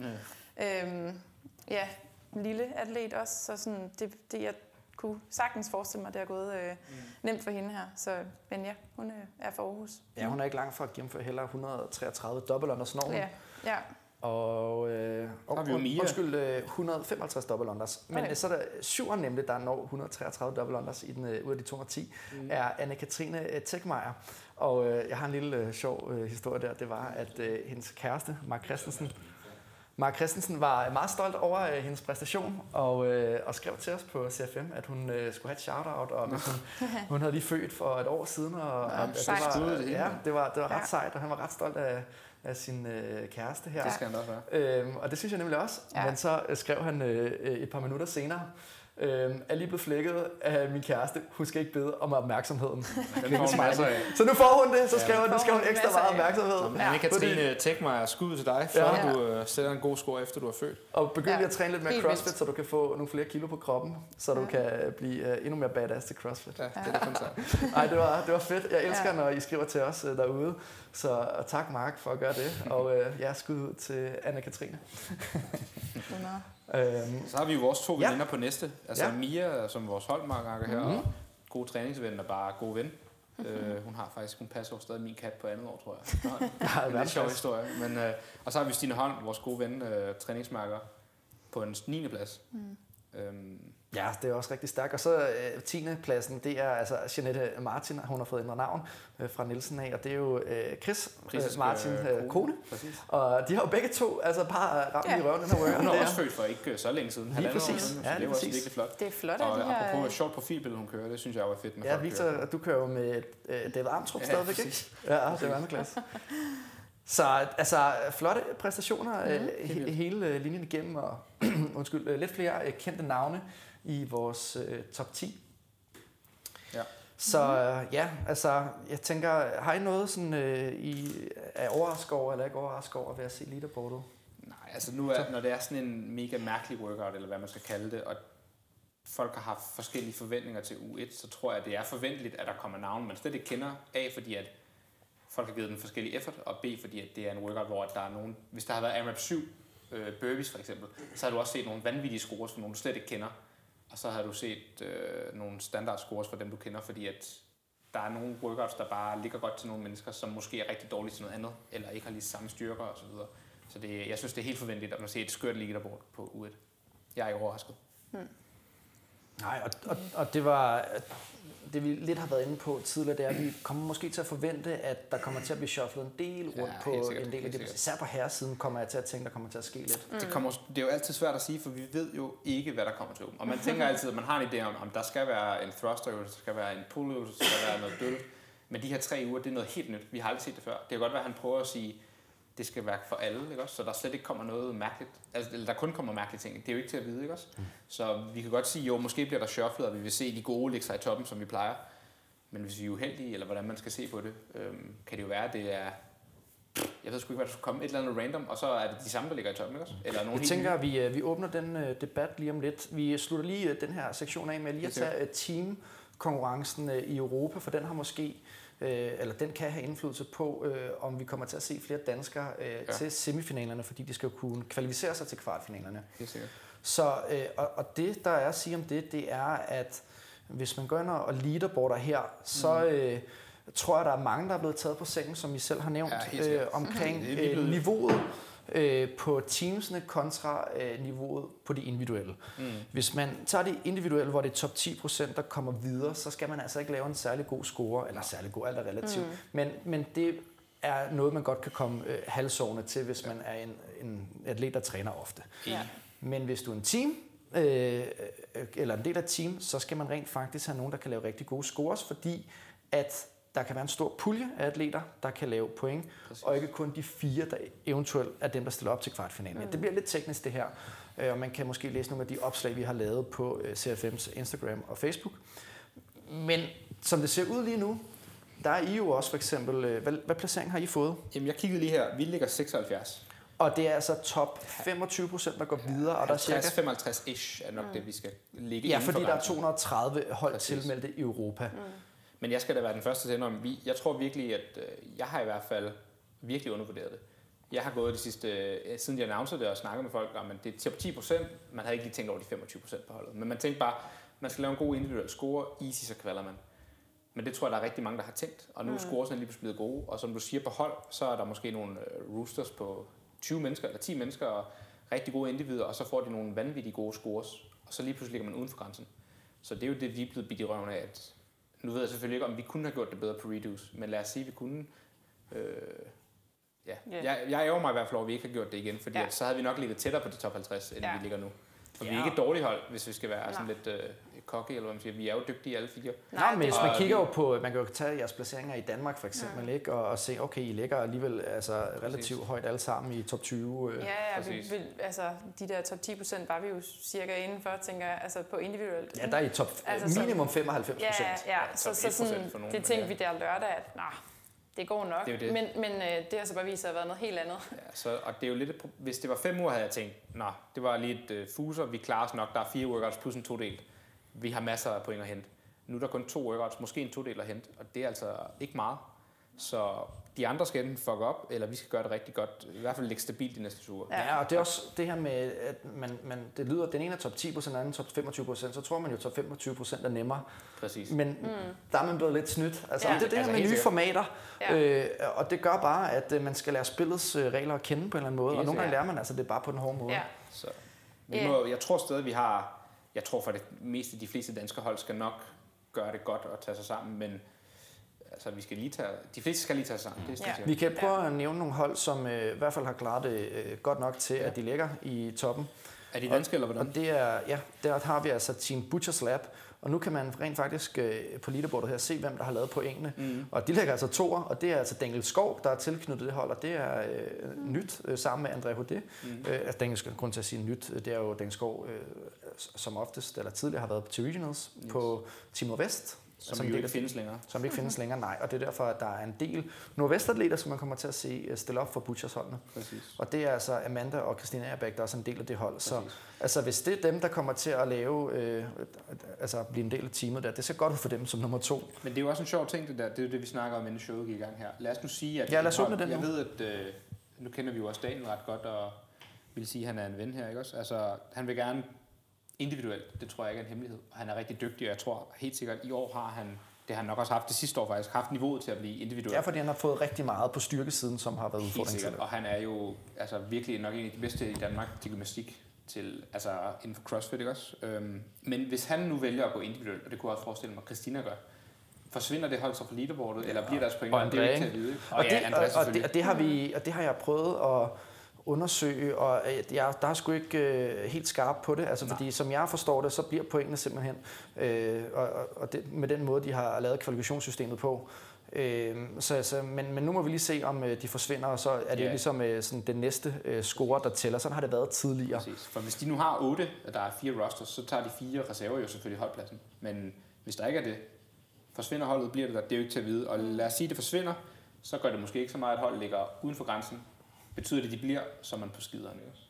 Ja. Øhm, ja, lille atlet også, så sådan, det, det, jeg kunne sagtens forestille mig, det er gået øh, nemt for hende her. Så, men ja, hun øh, er fra Aarhus. Ja, hun er ikke langt fra at gennemføre heller 133 dobbelt under snoven. Ja, ja. Og, øh, og har vi jo Mia. undskyld, øh, 155 double unders. Men Okay. så er der syveren nemlig, der når 133 double unders i den, øh, ud af de 210, mm. er Anne-Katrine øh, Tekmeier. Og øh, jeg har en lille øh, sjov øh, historie der. Det var, at øh, hendes kæreste, Mark Christensen, Mark Christensen var meget stolt over øh, hendes præstation og, øh, og skrev til os på CFM, at hun øh, skulle have et shout-out, og hvis hun, hun havde lige født for et år siden. Og, og at det var, ja, det var, det var ret Ja. sejt, og han var ret stolt af, af sin øh, kæreste her. Det skal han også være. Øhm, og det synes jeg nemlig også. Ja. Men så øh, skrev han øh, øh, et par minutter senere, øhm, er lige blevet flækket af min kæreste. Hun skal ikke bede om opmærksomheden. Den får hun masser af. så nu får hun det, så Ja. skriver hun, nu skal hun ekstra meget opmærksomhed. Ja. Anne-Katrine, tæk mig skud til dig, for Ja. du øh, sætter en god score efter du er født. Og begynd Ja. lige at træne lidt mere Helt crossfit, vildt. så du kan få nogle flere kilo på kroppen, så du Ja. kan blive øh, endnu mere badass til crossfit. Ja, det er det. Ej, det var, det var fedt. Jeg elsker, Ja. ja. når I skriver til os øh, derude. Så og tak, Mark, for at gøre det. Og øh, ja, skud ud til Anne-Katrine. Øhm, Så har vi jo vores to Ja. veninder på næste. Altså Ja. Mia, som vores holdmarker her, Mhm. og god træningsven og bare god ven. Øh, hun har faktisk, hun passer jo stadig min kat på andet år, tror jeg. Ja, det er en lidt sjov historie. Men, øh, og så har vi Stine Holm, vores gode ven, øh, træningsmarker, på en 9. plads. Mm. Øhm, Ja, det er også rigtig stærkt. Og så øh, 10. pladsen, det er altså Jeanette Martin, hun har fået ændret navn øh, fra Nielsen af, og det er jo øh, Chris Chris' øh, Martin øh, kone. Præcis. Og de har jo begge to altså bare ramt Ja. i røven den her. Hun er også født for ikke øh, så længe siden. Lige år præcis. siden, så Ja, det er også virkelig flot. Det er flot, Og at de her... apropos øh, et sjovt profilbillede, hun kører, det synes jeg var fedt med Ja, Victor, kører. du kører jo med øh, David Armstrong Ja, stadigvæk, ikke? Ja, det er andet klasse. Så altså, flotte præstationer mm, he- hele øh, linjen igennem, og undskyld, øh, lidt flere øh, kendte navne i vores øh, top 10. Ja. Så øh, ja, altså, jeg tænker, har I noget sådan, øh, I er overrasket over, eller ikke overrasket over ved at se leaderboardet? Nej, altså nu er, når det er sådan en mega mærkelig workout, eller hvad man skal kalde det, og folk har haft forskellige forventninger til U1, så tror jeg, at det er forventeligt, at der kommer navne, man slet ikke kender. A, fordi at folk har givet den forskellige effort, og B, fordi at det er en workout, hvor der er nogen... Hvis der har været AMRAP 7 øh, burpees for eksempel, så har du også set nogle vanvittige scores for nogen, du slet ikke kender. Og så har du set øh, nogle standard scores for dem, du kender, fordi at der er nogle workouts, der bare ligger godt til nogle mennesker, som måske er rigtig dårlige til noget andet, eller ikke har lige samme styrker osv. Så, videre. så det, jeg synes, det er helt forventeligt, at man ser et skørt leaderboard på U1. Jeg er ikke overrasket. Nej, og, og, og det var det vi lidt har været inde på tidligere, det er, at vi kommer måske til at forvente, at der kommer til at blive shufflet en del rundt Ja, på sikkert, en del af det. Især på herresiden kommer jeg til at tænke, der kommer til at ske lidt. Mm. Det, kommer, det er jo altid svært at sige, for vi ved jo ikke, hvad der kommer til. Og man tænker altid, at man har en idé om, om der skal være en thruster der skal være en pull der skal være noget dødt. Men de her tre uger, det er noget helt nyt. Vi har aldrig set det før. Det kan godt være, at han prøver at sige, det skal være for alle, ikke også? Så der slet ikke kommer noget mærkeligt. Altså, eller der kun kommer mærkelige ting. Det er jo ikke til at vide, ikke også? Mm. Så vi kan godt sige, jo, måske bliver der shufflet, og vi vil se de gode ligge sig i toppen, som vi plejer. Men hvis vi er uheldige, eller hvordan man skal se på det, øhm, kan det jo være, at det er... Jeg ved sgu ikke, hvad der skulle komme. Et eller andet random, og så er det de samme, der ligger i toppen, ikke også? Eller nogle Jeg tænker, at vi, øh, vi åbner den øh, debat lige om lidt. Vi slutter lige øh, den her sektion af med lige at tage øh, teamkonkurrencen øh, i Europa, for den har måske, øh, eller den kan have indflydelse på, øh, om vi kommer til at se flere danskere øh, Ja. til semifinalerne, fordi de skal kunne kvalificere sig til kvartfinalerne. Helt sikkert. Så, øh, og, og det, der er at sige om det, det er, at hvis man går ind og leaderboarder her, så øh, tror jeg, der er mange, der er blevet taget på sengen, som I selv har nævnt, Ja, øh, omkring Det er vi øh, niveauet øh, på teamsene kontra øh, niveauet på de individuelle. Mm. Hvis man tager de individuelle, hvor det er top 10%, der kommer videre, så skal man altså ikke lave en særlig god score, eller særlig god, alt er relativt, mm. men, men det er noget, man godt kan komme øh, halvsårende til, hvis man er en, en atlet, der træner ofte. Ja. Men hvis du er en team, øh, eller en del af et team, så skal man rent faktisk have nogen, der kan lave rigtig gode scores, fordi at der kan være en stor pulje af atleter, der kan lave point, Præcis. og ikke kun de fire, der eventuelt er dem, der stiller op til kvartfinalen. Mm. Det bliver lidt teknisk det her, øh, og man kan måske læse nogle af de opslag, vi har lavet på øh, CFM's Instagram og Facebook. Men som det ser ud lige nu, der er I jo også for eksempel, øh, hvad, hvad placering har I fået? Jamen, jeg kiggede lige her. Vi ligger 76. Og det er altså top 25 procent, der går videre, og der er cirka 55-ish er nok Mm. det, vi skal ligge Ja, inden for fordi der er grænsen. 230 hold Præcis. tilmeldte i Europa. Mm. Men jeg skal da være den første til at indrømme, vi, jeg tror virkelig, at øh, jeg har i hvert fald virkelig undervurderet det. Jeg har gået de sidste, øh, siden jeg annoncerede det og snakket med folk om, at det er top 10 procent. Man havde ikke lige tænkt over de 25 procent på holdet. Men man tænkte bare, man skal lave en god individuel score, easy så kvalder man. Men det tror jeg, der er rigtig mange, der har tænkt. Og nu er Mm. scoresene lige pludselig blevet gode. Og som du siger på hold, så er der måske nogle øh, roosters på 20 mennesker eller 10 mennesker, og rigtig gode individer, og så får de nogle vanvittige gode scores. Og så lige pludselig ligger man uden for grænsen. Så det er jo det, vi er blevet bidt i røven af, at nu ved jeg selvfølgelig ikke, om vi kunne have gjort det bedre på redos, men lad os sige, at vi kunne. Øh, ja. Ja. Jeg, jeg ærger mig i hvert fald over, at vi ikke har gjort det igen, fordi Ja. ja. så havde vi nok ligget tættere på de top 50, end Ja. ja. vi ligger nu. Og vi er Ja. ikke et dårligt hold, hvis vi skal være Nej. sådan lidt øh, cocky, eller hvad man siger. Vi er jo dygtige alle fire. Nej, men hvis man kigger jo på, man kan jo tage jeres placeringer i Danmark for eksempel, ikke? Og, og se, okay, I ligger alligevel altså, relativt højt alle sammen i top 20. Øh. Ja, ja vi, vi, altså de der top 10 procent var vi jo cirka indenfor, tænker jeg, altså på individuelt. Ja, der er I top Altså, så- minimum 95 ja, procent. ja, Ja, så, top så 1% sådan, for nogen, det tænkte ja. vi der lørdag, at nah, det går nok. Det er det. Men, men øh, det har så bare vist sig at have været noget helt andet. Ja, så, og det er jo lidt hvis det var fem uger, havde jeg tænkt, nå, det var lige et øh, fuser, vi klarer os nok, der er fire workouts plus en to-del. Vi har masser af point at hente. Nu er der kun to workouts, måske en to-del at hente, og det er altså ikke meget. Så de andre skal enten fuck op, eller vi skal gøre det rigtig godt. I hvert fald ligge stabilt de næste uger. Ja. Og det er også det her med, at man, man, det lyder, at den ene er top 10 procent, den anden top 25 procent, så tror man jo, at top 25 procent er nemmere. Præcis. Men mm. der er man blevet lidt snydt. Altså, Ja. det er det her Altså, med helt nye sikkert. formater, Ja. øh, og det gør bare, at øh, man skal lære spillets øh, regler at kende på en eller anden måde, Helt og nogle gange lærer man altså det bare på den hårde måde. Ja. Så vi må, jeg tror stadig, vi har... Jeg tror for det meste, de fleste danske hold skal nok gøre det godt og tage sig sammen, men altså, vi skal lige tage, de fleste skal lige tage sig sammen. Det er Ja. ja. Vi kan prøve at nævne nogle hold, som øh, i hvert fald har klaret det øh, godt nok til, at de ligger i toppen. Er de danske, eller hvordan? Og det er, ja, der har vi altså Team Butchers Lab, og nu kan man rent faktisk øh, på leaderboardet her se, hvem der har lavet pointene. Mm. Og de lægger altså toer, og det er altså Daniel Skov, der er tilknyttet det hold, og det er øh, nyt øh, sammen med André Hodé. Mm. Øh, altså Daniel Skov, grund til at sige nyt, øh, det er jo Daniel Skov, øh, som oftest, eller tidligere har været til Regionals Yes. på Team Nordvest. Som, som jo ikke findes længere. Som ikke findes længere, nej. Og det er derfor, at der er en del nordvestatleter, som man kommer til at se øh, stille op for Butchers holdene. Præcis. Og det er altså Amanda og Christina Erbæk, der er også en del af det hold. Så Præcis. altså, hvis det er dem, der kommer til at lave, øh, altså blive en del af teamet der, det ser godt ud for dem som nummer to. Men det er jo også en sjov ting, det der. Det er jo det, vi snakker om, inden showet gik i gang her. Lad os nu sige, at... Ja, lad os åbne den Jeg nu. ved, at... Øh, nu kender vi jo også Daniel ret godt, og vil sige, at han er en ven her, ikke også? Altså, han vil gerne individuelt. Det tror jeg ikke er en hemmelighed. Og han er rigtig dygtig, og jeg tror helt sikkert, i år har han... Det har han nok også haft det sidste år faktisk, haft niveauet til at blive individuel. Ja, fordi han har fået rigtig meget på styrkesiden, som har været Helt udfordring til sikkert. det. Og han er jo altså, virkelig nok en af de bedste i Danmark til gymnastik, til, altså inden for CrossFit, ikke også? Øhm, men hvis han nu vælger at gå individuelt, og det kunne jeg også forestille mig, at Christina gør, forsvinder det hold så fra leaderboardet, ja, eller bliver deres point? og Det er ikke til at vide. ikke? Og, ja, det, og, og, det, og, det har vi, og det har jeg prøvet at undersøge, og jeg, der er sgu ikke øh, helt skarp på det, altså Nej. fordi som jeg forstår det, så bliver pointene simpelthen, øh, og, og, det, med den måde, de har lavet kvalifikationssystemet på, Øh, så, så, men, men nu må vi lige se, om øh, de forsvinder, og så er det Ja. jo ligesom øh, sådan den næste øh, score, der tæller. Sådan har det været tidligere. Præcis. For hvis de nu har otte, og der er fire rosters, så tager de fire reserver jo selvfølgelig holdpladsen. Men hvis der ikke er det, forsvinder holdet, bliver det der, det er jo ikke til at vide. Og lad os sige, at det forsvinder, så gør det måske ikke så meget, at holdet ligger uden for grænsen. Betyder det, at de bliver, så er man på skiderne også.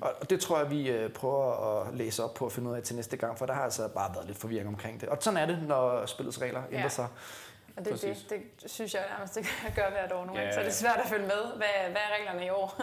Og og det tror jeg, vi øh, prøver at læse op på at finde ud af til næste gang, for der har altså bare været lidt forvirring omkring det. Og sådan er det, når spillets regler ændrer Ja. sig. Og det, det, Præcis. det synes jeg nærmest, det gøre hvert år nogle Ja, gange. Så er det svært at følge med. Hvad, hvad er reglerne i år?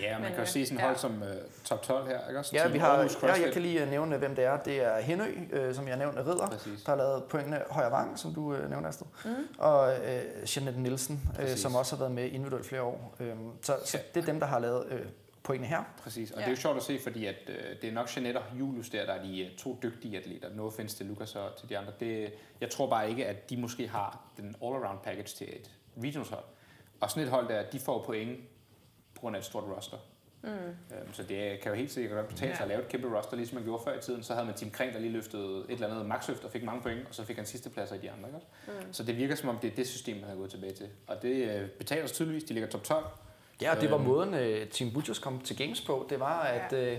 Ja, man Men, kan jo øh, se sådan ja. hold som uh, top 12 her, ikke også? Ja, vi har, Aarhus ja, jeg kan lige øh, nævne, hvem det er. Det er Henø, øh, som jeg nævnte, Ridder, Præcis. der har lavet pointene Højer Vang, som du øh, nævnte, Astrid. Mm. Og øh, Jeanette Nielsen, øh, som også har været med individuelt flere år. Øh, så, så Ja. det er dem, der har lavet øh, pointene her. Præcis, og Ja. det er jo sjovt at se, fordi at, øh, det er nok Jeanette og Julius der, der er de øh, to dygtige atleter. No offense til Lukas og til de andre. Det, jeg tror bare ikke, at de måske har den all-around package til et regionshold. Og sådan et hold der, de får point grund af et stort roster. Mm. Øhm, så det kan jo helt sikkert godt betale sig Ja. at lave et kæmpe roster, ligesom man gjorde før i tiden. Så havde man Tim Kring, der lige løftede et eller andet maxløft og fik mange point, og så fik han sidste pladser i de andre. Ikke? også? Mm. Så det virker som om, det er det system, man har gået tilbage til. Og det øh, betaler sig tydeligvis. De ligger top 12. Ja, og det var Øhm. måden, øh, Team Butchers kom til Games på. Det var, at, øh,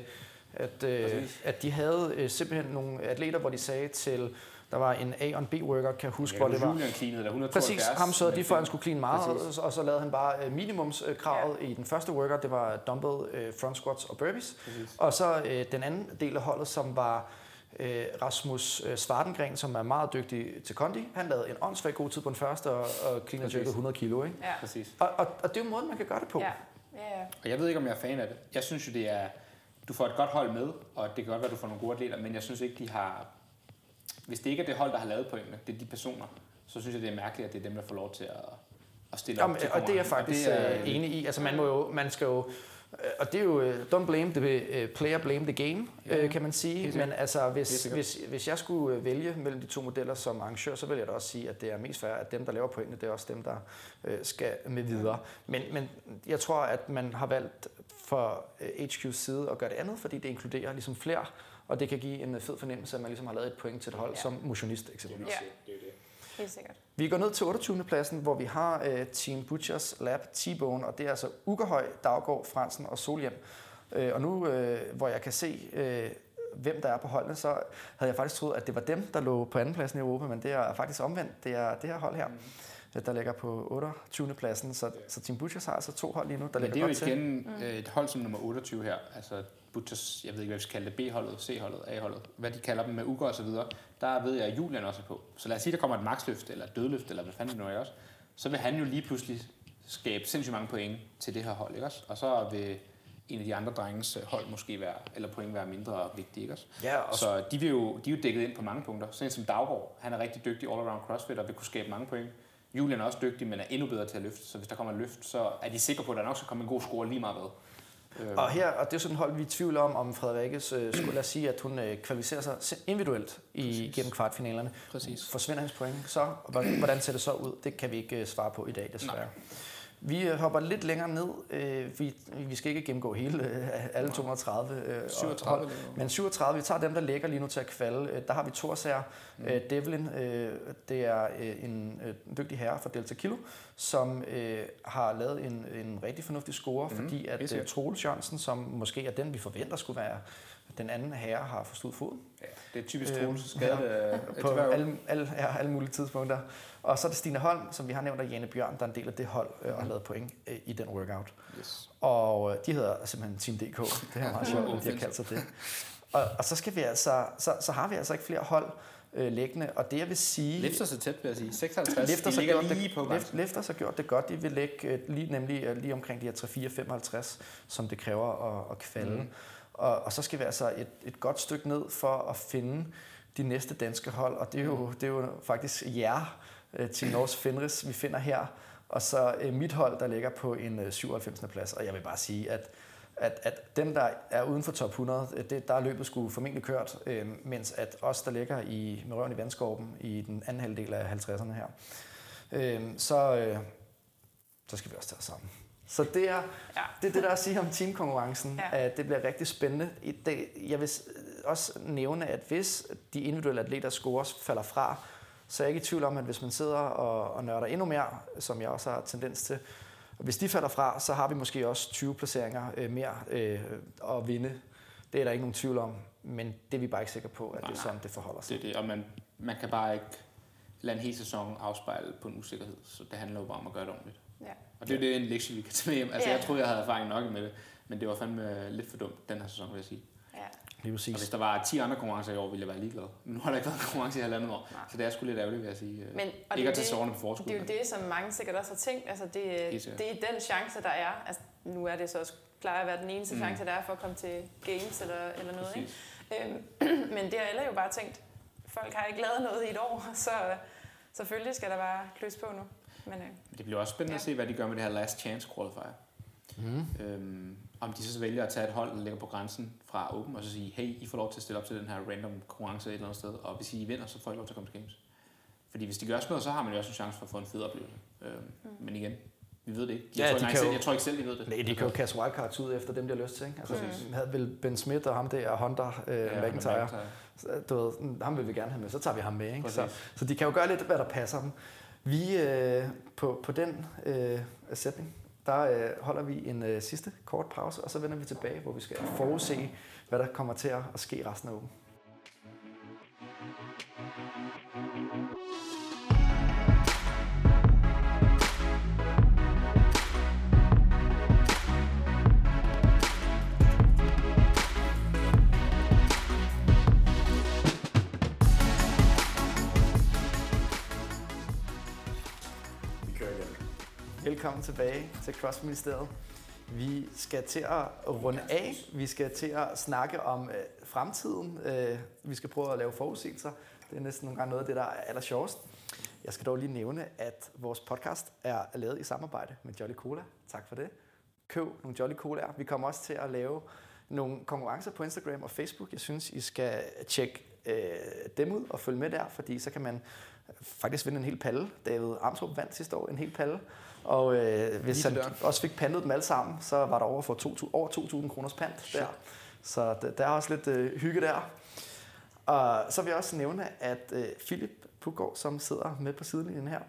at, øh, at de havde øh, simpelthen nogle atleter, hvor de sagde til, der var en A og en B-worker, kan jeg huske, hvor det var. Julian cleanede der 172. Præcis, ham så de at han skulle clean meget, Præcis. og, og så lavede han bare øh, minimumskravet i den første worker, det var dumbbell, øh, front squats og burpees. Præcis. Og så øh, den anden del af holdet, som var øh, Rasmus Svartengren, som er meget dygtig til kondi. Han lavede en åndssvagt god tid på den første, og, og clean og Præcis. jerkede 100 kilo. Ikke? Ja. Præcis. Og, og, og det er jo måden, man kan gøre det på. Ja. Ja, ja. Og jeg ved ikke, om jeg er fan af det. Jeg synes jo, det er... Du får et godt hold med, og det kan godt være, du får nogle gode atleter, men jeg synes ikke, de har... Hvis det ikke er det hold, der har lavet pointene, det er de personer, så synes jeg, det er mærkeligt, at det er dem, der får lov til at, at stille op Jamen, til og det er jeg faktisk Og det er, enig i. Altså man, må jo, man skal jo, øh, og det er jo, øh, don't blame the øh, player, blame the game, Ja, øh, kan man sige. Men altså, hvis, hvis, hvis jeg skulle øh, vælge mellem de to modeller som arrangør, så vil jeg da også sige, at det er mest fair, at dem, der laver pointene, det er også dem, der øh, skal med videre. Men, men jeg tror, at man har valgt for øh, HQ's side at gøre det andet, fordi det inkluderer ligesom flere, og det kan give en fed fornemmelse, at man ligesom har lavet et point til et hold Ja. som motionist eksempelvis. Ja. Det er det. Helt sikkert. Vi går ned til 28. pladsen, hvor vi har øh, Team Butchers Lab T-Bone, og det er altså Ugerhøj, Daggaard, Fransen og Solhjem. Øh, og nu, øh, hvor jeg kan se, øh, hvem der er på holdene, så havde jeg faktisk troet, at det var dem, der lå på anden pladsen i Europa, men det er faktisk omvendt. Det er det her hold her, mm. der ligger på 28. pladsen. Så, så Team Butchers har altså to hold lige nu, der Men det ligger er jo godt til. igen øh, et hold som nummer 28 her. Altså Butchers, jeg ved ikke, hvad vi skal kalde det, B-holdet, C-holdet, A-holdet, hvad de kalder dem med uger og så videre. Der ved jeg, at Julian også er på. Så lad os sige, der kommer et maxløft eller et dødløft, eller hvad fanden det nu er også. Så vil han jo lige pludselig skabe sindssygt mange point til det her hold, ikke også? Og så vil en af de andre drenges hold måske være, eller point være mindre vigtige, ikke også? Ja, og Så de, vil jo, de er jo dækket ind på mange punkter. Sådan som Daggaard, han er rigtig dygtig all-around crossfit og vil kunne skabe mange point. Julian er også dygtig, men er endnu bedre til at løfte. Så hvis der kommer et løft, så er de sikre på, at der nok skal komme en god score lige meget hvad. Øh, Og her, og det er sådan et hold, vi i tvivl om, om Frederikkes øh, skulle lad os sige, at hun øh, kvalificerer sig individuelt i, gennem kvartfinalerne. Præcis. Forsvinder hans point så? Hvordan ser det så ud? Det kan vi ikke øh, svare på i dag, desværre. Nej. Vi øh, hopper lidt længere ned. Øh, vi, vi skal ikke gennemgå hele, øh, alle 230 øh, og 37 hold. Men 37, vi tager dem, der ligger lige nu til at kvalde. Øh, Der har vi Torsager, mm. øh, Devlin, øh, det er øh, en øh, dygtig herre fra Delta Kilo, som øh, har lavet en, en rigtig fornuftig score, mm. fordi at øh. Troels Jørgensen, som måske er den, vi forventer skulle være den anden herre, har forstået foden Ja, det er typisk Øhm, Troels skade ja, øh, på hver år. alle, alle, ja, alle mulige tidspunkter. Og så er det Stine Holm, som vi har nævnt, og Jane Bjørn, der er en del af det hold øh, og har lavet point øh, i den workout. Yes. Og øh, de hedder simpelthen Team DK. Det er meget sjovt, at de har kaldt sig det. Og, og så, skal vi altså, så, så har vi altså ikke flere hold øh, liggende. Og det jeg vil sige... Lifter sig tæt, vil jeg sige. 56, Lifter de sig ligger lige det, på grænsen. Lifter sig gjort det godt. De vil lægge øh, lige, nemlig øh, lige omkring de her 3-4-55, som det kræver at, at kvalde. Mhm. Mm. Og, og så skal vi altså et, et godt stykke ned for at finde de næste danske hold. Og det er jo, det er jo faktisk jer øh, til Norges Fenris, vi finder her. Og så øh, mit hold, der ligger på en øh, 97. plads. Og jeg vil bare sige, at at, at dem, der er uden for top 100, øh, det, der er løbet skulle formentlig kørt, øh, mens at os, der ligger i, med røven i vandskorben i den anden halvdel af 50'erne her, øh, så, øh, så skal vi også tage os sammen. Så det er, Ja. det er det, der er at sige om teamkonkurrencen. Ja. At det bliver rigtig spændende. I det, jeg vil s- også nævne, at hvis de individuelle atleter scores falder fra, så er jeg ikke i tvivl om, at hvis man sidder og, og nørder endnu mere, som jeg også har tendens til, hvis de falder fra, så har vi måske også 20 placeringer øh, mere øh, at vinde. Det er der ikke nogen tvivl om, men det er vi bare ikke sikre på, at Nej, det er sådan, det forholder sig. Det er det, og man, man kan bare ikke lade en hel sæson afspejle på en usikkerhed. Så det handler jo bare om at gøre det ordentligt. Ja. Og det er jo det, en lektie, vi kan tage med hjem. Altså, Ja. jeg troede, jeg havde erfaring nok med det, men det var fandme lidt for dumt den her sæson, vil jeg sige. Ja. Lige Og hvis præcis. der var 10 andre konkurrencer i år, ville jeg være ligeglad. Men nu har der ikke været konkurrence i halvandet år, Nej. så det er sgu lidt ærgerligt, vil jeg sige. Men, og ikke det, at er tage det, sårene på forskud. det er jo det, som mange sikkert også har tænkt. Altså, det, det er den chance, der er. Altså, nu er det så også plejer at være den eneste Mm. chance, der er for at komme til games eller, eller noget. Ikke? Præcis. Øhm, men det har alle jo bare tænkt, folk har ikke lavet noget i et år, så selvfølgelig skal der bare kløs på nu. Men øh, Det bliver også spændende Ja. at se, hvad de gør med det her last chance qualifier. Mm. Øhm, om de så vælger at tage et hold, der ligger på grænsen fra Open, og så sige, hey, I får lov til at stille op til den her random konkurrence et eller andet sted, og hvis I vinder, så får I lov til at komme til Games. Fordi hvis de gør sådan noget, så har man jo også en chance for at få en fed oplevelse. Øhm, mm. Men igen, vi ved det ikke. Jeg, Ja, tror, de ikke, kan selv, jo- jeg tror ikke selv, de ved det. Nej, de kan jo kaste wildcards ud efter dem, de har lyst til. Ikke? Altså, vi havde vel Ben Smith og ham der, Honda øh, Ja, ja, McIntyre. McIntyre. Så, Du ved, ham vil vi gerne have med, så tager vi ham med. Ikke? Så, Præcis. så de kan jo gøre lidt, hvad der passer dem. Vi, øh, på, på den øh, sætning, der øh, holder vi en øh, sidste kort pause, og så vender vi tilbage, hvor vi skal forudse, hvad der kommer til at at ske resten af ugen. Velkommen tilbage til Crossministeriet. Vi skal til at runde af. Vi skal til at snakke om øh, fremtiden. Øh, vi skal prøve at lave forudsigelser. Det er næsten nogle gange noget af det, der er aller sjovest. Jeg skal dog lige nævne, at vores podcast er lavet i samarbejde med Jolly Cola. Tak for det. Køb nogle Jolly Colaer. Vi kommer også til at lave nogle konkurrencer på Instagram og Facebook. Jeg synes, I skal tjekke øh, dem ud og følge med der, fordi så kan man faktisk vinde en hel palle. David Amtrup vandt sidste år en hel palle. Og øh, hvis han også fik pandet dem alle sammen, så var der over for 2, over 2.000 kroners pant der. Så der er også lidt øh, hygge der. Og så vil jeg også nævne, at øh, Philip Puggaard, som sidder med på sidelinjen her,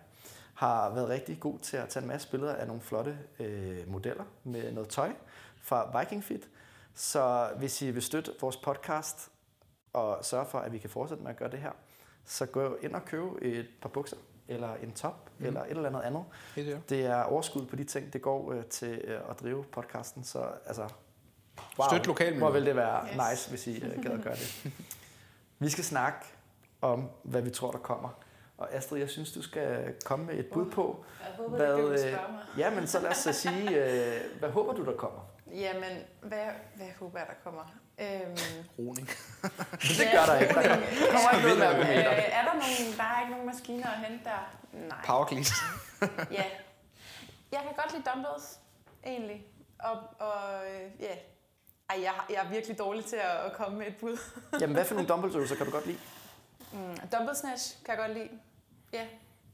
har været rigtig god til at tage en masse billeder af nogle flotte øh, modeller med noget tøj fra Viking Fit. Så hvis I vil støtte vores podcast og sørge for, at vi kan fortsætte med at gøre det her, så gå ind og køb et par bukser, eller en top, mm. eller et eller andet andet. Helt sikkert. Det er overskud på de ting, det går øh, til øh, at drive podcasten, så altså... Støt lokalmiljøet. Hvor vil det være Yes. nice, hvis I øh, gad at gøre det. Vi skal snakke om, hvad vi tror, der kommer. Og Astrid, jeg synes, du skal komme med et bud på, Jeg håber, hvad... det du øh, mig. Ja, men så lad os så sige, øh, hvad håber du, der kommer? Jamen, hvad, hvad håber jeg, der kommer? Øhm, Roning. Det gør der ikke. Der kommer ikke noget med øh, er der, nogen, der er ikke nogen maskiner at hente der? Nej. Power clean. Ja. Jeg kan godt lide dumbbells, egentlig. Og, og øh, ja. Ej, jeg, jeg er virkelig dårlig til at, at komme med et bud. Jamen, hvad for nogle dumbbellsøvelser kan du godt lide? Mm, dumbbell snatch kan jeg godt lide. Ja.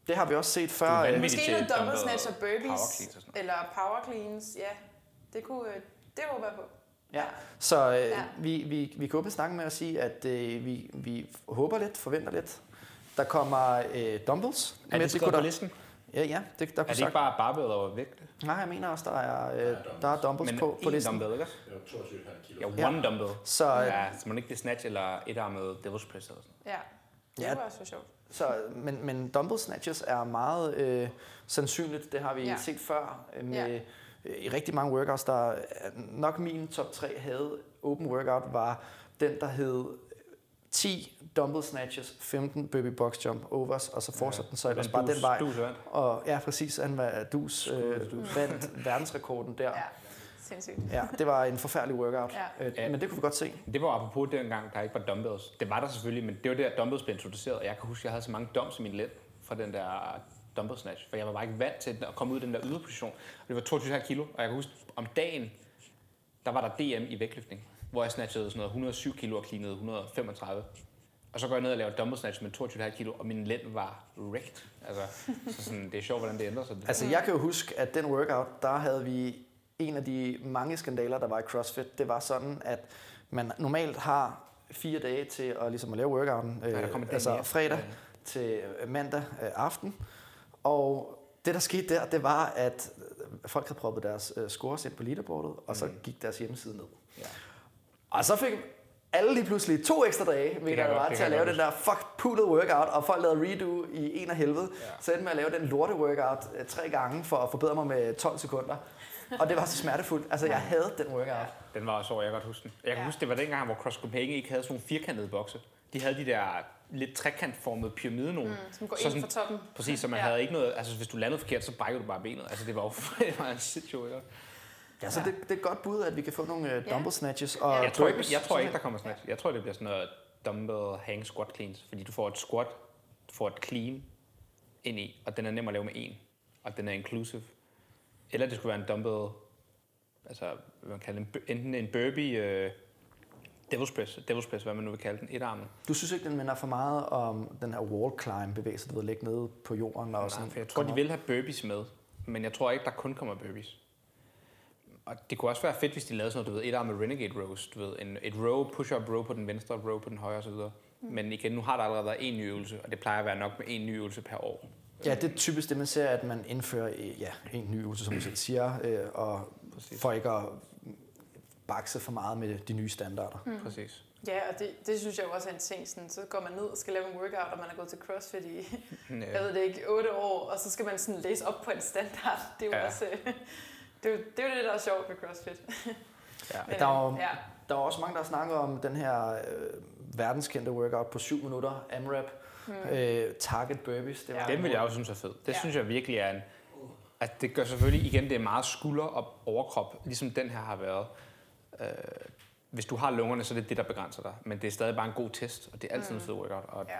Det har vi også set Du før. er øh. Måske noget dumbbell snatch og burpees. power og. Eller power cleans, ja. Det kunne, øh, det håber jeg på. Ja. Så øh, Ja. ja. vi, vi, vi kan åbne snakken med at sige, at øh, vi, vi håber lidt, forventer lidt. Der kommer øh, dumbbells. Er det kunne skrevet på der, listen? Ja, ja. Det, der Er det ikke bare barbell og vægt? Nej, jeg mener også, der er, øh, dumbbells. der er dumbbells Men på, på én listen. dumbbell, ikke? Det var 22,5 kilo. Ja, Ja. one dumbbell. Så, øh, Ja, så man ikke det snatch eller etarmet devil's press eller sådan Ja. Det Ja. var også for sjovt. så, men, men dumbbell snatches er meget øh, sandsynligt. Det har vi Ja. ja. set før øh, med, Ja. Ja. i rigtig mange workouts. Der er nok min top 3 havde open workout var den, der hed 10 dumbbell snatches, 15 burpee box jump overs, og så fortsatte den så ellers bare den vej. Du vandt. Og ja, præcis, han var dus, øh, vandt verdensrekorden der. Ja. Sindssygt. Ja, det var en forfærdelig workout, Ja. øh, men det kunne vi godt se. Det var apropos dengang, der ikke var dumbbells. Det var der selvfølgelig, men det var der, dumbbells blev introduceret. Og jeg kan huske, at jeg havde så mange dumps i min lænd fra den der dumbbell snatch. For jeg var bare ikke vant til at komme ud i den der yderposition. Og det var 22 kilo, og jeg kan huske, om dagen, der var der DM i vægtløftning. Hvor jeg snatchede sådan noget 107 kilo og cleanede 135. Og så går jeg ned og laver dumbbell snatch med 22,5 kilo, og min lænd var wrecked. Altså, så sådan, det er sjovt, hvordan det ændrer sig. Altså, jeg kan jo huske, at den workout, der havde vi en af de mange skandaler, der var i CrossFit. Det var sådan, at man normalt har fire dage til at, ligesom at lave workouten. Øh, dagen altså fredag Ja. til mandag øh, aften. Og det, der skete der, det var, at folk havde proppet deres øh, scores ind på leaderboardet, og så gik deres hjemmeside ned. Ja. Og så fik alle lige pludselig to ekstra dage, det godt- var, til at lave den der fuck poolet workout, og folk lavede redo i en af helvede. Ja. Så endte med at lave den lorte workout øh, tre gange for at forbedre mig med 12 sekunder. Og det var så smertefuldt. Altså, jeg havde den workout. Den var også over, jeg kan godt huske den. Jeg kan ja. huske, det var dengang, hvor Cross Copenhagen ikke havde sådan nogle firkantede bokse. De havde de der lidt trekantformede pyramide nogen. Mm, som går Så ind sådan- fra toppen. Præcis, så man Ja. ja. havde ikke noget... Altså, hvis du landede forkert, så brækkede du bare benet. Altså, det var jo det var en shit show, ikke? Ja, så det, det er et godt bud, at vi kan få nogle uh, Ja. dumbbell snatches. Og Jeg tror, ikke, burpees. jeg tror ikke, der kommer snatch. Jeg tror, det bliver sådan noget dumbbell hang squat cleans. Fordi du får et squat, du får et clean ind i, og den er nem at lave med en. Og den er inclusive. Eller det skulle være en dumbbell altså, hvad man kalder en, enten en burpee, øh, devil's press, devil's press, hvad man nu vil kalde den, etarmet. Du synes ikke, den minder for meget om den her wall climb bevægelse, du ved, ligge nede på jorden? Og Nej, sådan, for jeg tror, de vil have burpees med, men jeg tror ikke, der kun kommer burpees. Og det kunne også være fedt, hvis de lavede sådan noget, du ved, etarmet renegade rows, du ved, en, et row, push-up row på den venstre, row på den højre osv. Mm. Men igen, nu har der allerede været en ny øvelse, og det plejer at være nok med en ny øvelse per år. Ja, det er typisk det, man ser, at man indfører ja, en ny øvelse, som du selv siger, øh, og Præcis. for ikke at bakse for meget med de nye standarder. Mm. Præcis. Ja, og det, det synes jeg også er en ting. Sådan, så går man ned og skal lave en workout, og man er gået til CrossFit i, jeg Ja. ved det ikke, otte år, og så skal man sådan læse op på en standard. Det er jo Ja. også... øh, Det er, jo, det er jo det, der er sjovt ved CrossFit. Ja. Men, Der er jo- øh, ja. Der er også mange, der snakker om den her øh, verdenskendte workout på 7 minutter, AMRAP, Hmm. øh, target burpees. Det var Ja. Den vil jeg også synes er fed. Det ja. synes jeg virkelig er en... At det gør selvfølgelig igen, det er meget skulder og overkrop, ligesom den her har været. Øh, hvis du har lungerne, så er det det, der begrænser dig. Men det er stadig bare en god test, og det er altid en fed workout. Og, Ja.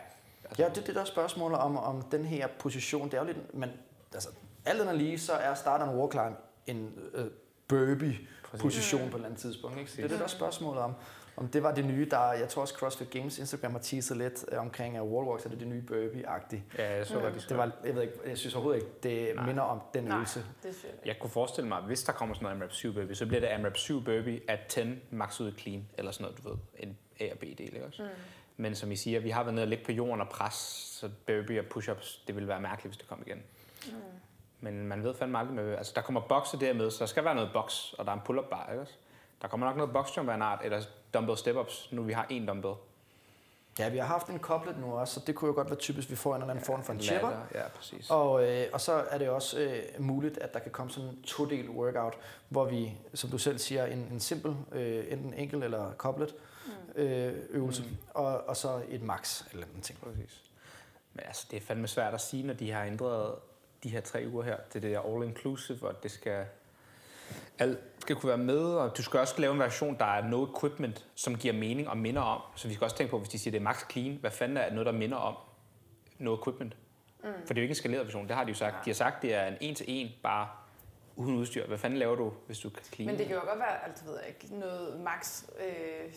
Ja, det er det der spørgsmål om, om den her position. Det er jo lidt, men altså, alt andet lige, så er starteren wall climb en øh, burpee-position på et eller andet tidspunkt. Ikke? Så det er det der spørgsmål om, om det var det nye, der, jeg tror også CrossFit Games Instagram har teaset lidt øh, omkring, at wall walks er det det nye burpee-agtige. Ja, jeg så Mm. godt, de Det var, jeg ved ikke, jeg synes overhovedet ikke, det Nej. minder om den Nej, øvelse. det jeg kunne forestille mig, hvis der kommer sådan noget AMRAP 7 burpee, så bliver det AMRAP 7 burpee at 10 max ud clean, eller sådan noget, du ved, en A og B-del, ikke også? Mm. Men som I siger, vi har været nede og ligge på jorden og pres, så burpee og push-ups, det ville være mærkeligt, hvis det kom igen. Mm. Men man ved fandme aldrig med, altså der kommer bokse dermed, så der skal være noget boks, og der er en pull-up bar, ikke også? Der kommer nok noget box jump af en art, eller dumbbell step-ups, nu vi har en dumbbell. Ja, vi har haft en koblet nu også, så det kunne jo godt være typisk, vi får en eller anden form for en chipper. Ja, præcis. Og, øh, og så er det også øh, muligt, at der kan komme sådan en to-del workout, hvor vi, som du selv siger, en, en simpel, øh, enten enkel eller koblet øh, øvelse, mm. og, og så et max eller andet ting. Præcis. Men altså, det er fandme svært at sige, når de har ændret de her tre uger her. Det er det der all-inclusive, og det skal... Alt skal kunne være med, og du skal også lave en version, der er no equipment, som giver mening og minder om. Så vi skal også tænke på, hvis de siger, det er max clean, hvad fanden er noget, der minder om no equipment? Mm. For det er jo ikke en skaleret version, det har de jo sagt. De har sagt, det er en en-til-en, bare uden udstyr. Hvad fanden laver du, hvis du kan clean? Men det kan jo godt være, altså ved jeg ikke, noget max, øh,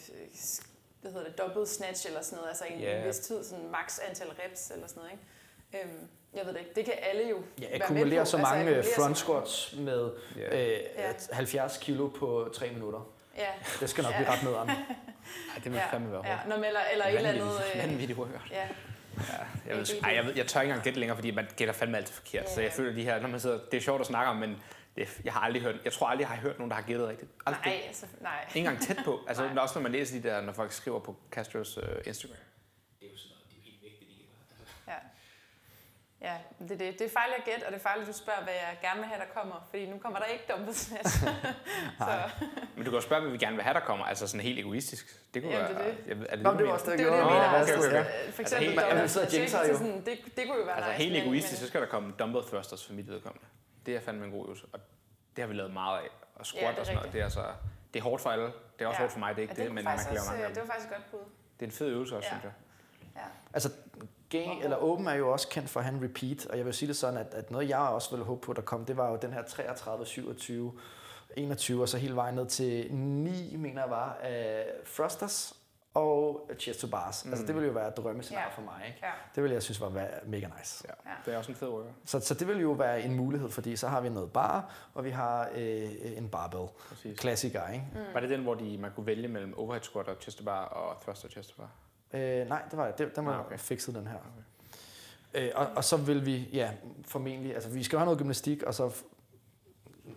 hvad hedder det, dobbelt snatch eller sådan noget, altså en, Ja. en vis tid, sådan max antal reps eller sådan noget, ikke? Øhm, jeg ved det ikke, det kan alle jo Ja, være med akkumulere på. så Altså, mange altså, så front mange- squats med Ja. øh, Ja. 70 kilo på 3 minutter. Ja, Det skal nok Ja. blive ret nederen. Ej, det vil ja, fandme være ja. hårdt. Nå, men eller, eller et eller andet... Vanvittigt- Øh, Vanvittigt workout. ja, Jeg, ved, ej, jeg, ved, jeg tør ikke engang gætte længere, fordi man gætter fandme altid forkert. Yeah. Så jeg Ja. føler de her, når man sidder, det er sjovt at snakke om, men det, jeg har aldrig hørt, jeg tror aldrig, jeg har hørt nogen, der har gættet rigtigt. Aldrig. nej, altså, nej. Ikke engang tæt på. Altså Nej. Også når man læser de der, når folk skriver på Castros uh, Instagram. Det er jo sådan noget, det er helt vigtigt, de gætter. Ja. Ja, det, er det, det er farligt at gætte, og det er farligt, at du spørger, hvad jeg gerne vil have, der kommer. Fordi nu kommer der ikke dumpet snatch. så, Men du kan jo spørge, hvad vi gerne vil have, der kommer. Altså sådan helt egoistisk. Det kunne Jamen, være... det er det. Jeg, ved- er det, Nå, det, det du var også det, det jeg er det, gjorde. jeg mener. Nå, okay, Altså, okay. øh, For eksempel helt- altså, man sidder og jinxer jo. sådan, det, det kunne jo være Altså nice, helt men- egoistisk, så men- skal der komme dumbbell thrusters for mit vedkommende. Det er fandme en god øvelse. Og det har vi lavet meget af. Og squat Ja, det er og sådan noget. rigtigt. Det er, altså, det er hårdt for alle. Det er også Ja. hårdt for mig, det er ikke Ja, det, kunne men man kan lave mange øh, af. Det var faktisk godt bud. Det er en fed øvelse også, synes jeg. Ja. Altså, Gain, eller Open er jo også kendt for at have en repeat, og jeg vil sige det sådan, at, at noget jeg også ville håbe på, der kom, det var jo den her 33, 27, 21, og så hele vejen ned til 9, mener jeg var, af thrusters og chest to bars. Mm. Altså det ville jo være et drømmescenarie Ja. for mig. Ikke? Ja. Det ville jeg synes var va- mega nice. Ja. Ja. Det er også en fed workout. Så, så det vil jo være en mulighed, fordi så har vi noget bar, og vi har øh, en barbell. Præcis. Klassiker, ikke? Mm. Var det den, hvor de, man kunne vælge mellem overhead squat og chest to bar og thruster chest to bar? Øh, nej, det var det. Den var Ah, okay. fikset, den her. Okay. Øh, og, og så vil vi, ja, formentlig, altså vi skal have noget gymnastik, og så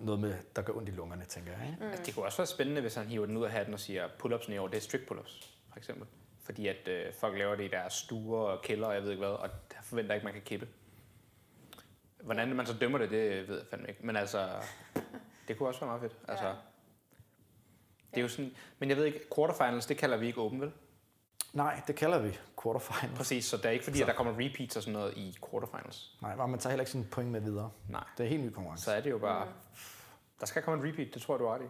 noget med, der gør ondt i lungerne, tænker jeg. Ikke? Mm. Altså, det kunne også være spændende, hvis han hiver den ud af hatten og siger, pull-ups i år, det er strict pull-ups, for eksempel. Fordi at øh, folk laver det i deres stuer og kælder, og jeg ved ikke hvad, og der forventer ikke, man kan kippe. Hvordan man så dømmer det, det ved jeg fandme ikke. Men altså, det kunne også være meget fedt. Altså, Ja. Det er jo sådan, men jeg ved ikke, quarterfinals, det kalder vi ikke åben, vel? Nej, det kalder vi quarterfinals. Præcis, så det er ikke fordi, Så. at der kommer repeats og sådan noget i quarterfinals. Nej, og man tager heller ikke sin point med videre. Nej, Det er helt ny konkurrence. så er det jo bare, der skal komme en repeat, det tror jeg, du har ret i.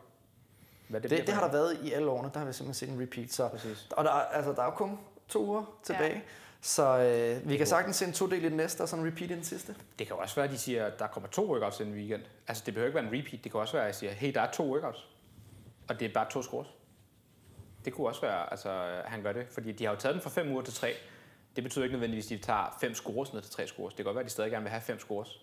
Hvad det, bliver det, har der været i alle årene, der har vi simpelthen set en repeat. Så, Præcis. og der, er- altså, der er jo kun to uger tilbage, ja. så øh, vi kan sagtens se en to del i den næste, og så en repeat i den sidste. Det kan også være, at de siger, at der kommer to workouts i en weekend. Altså, det behøver ikke være en repeat. Det kan også være, at jeg siger, hey, der er to workouts. Og det er bare to scores. Det kunne også være, altså, at han gør det. Fordi de har jo taget den fra 5 uger til 3. Det betyder ikke nødvendigvis, at de tager 5 scores ned til 3 scores. Det kan godt være, at de stadig gerne vil have 5 scores.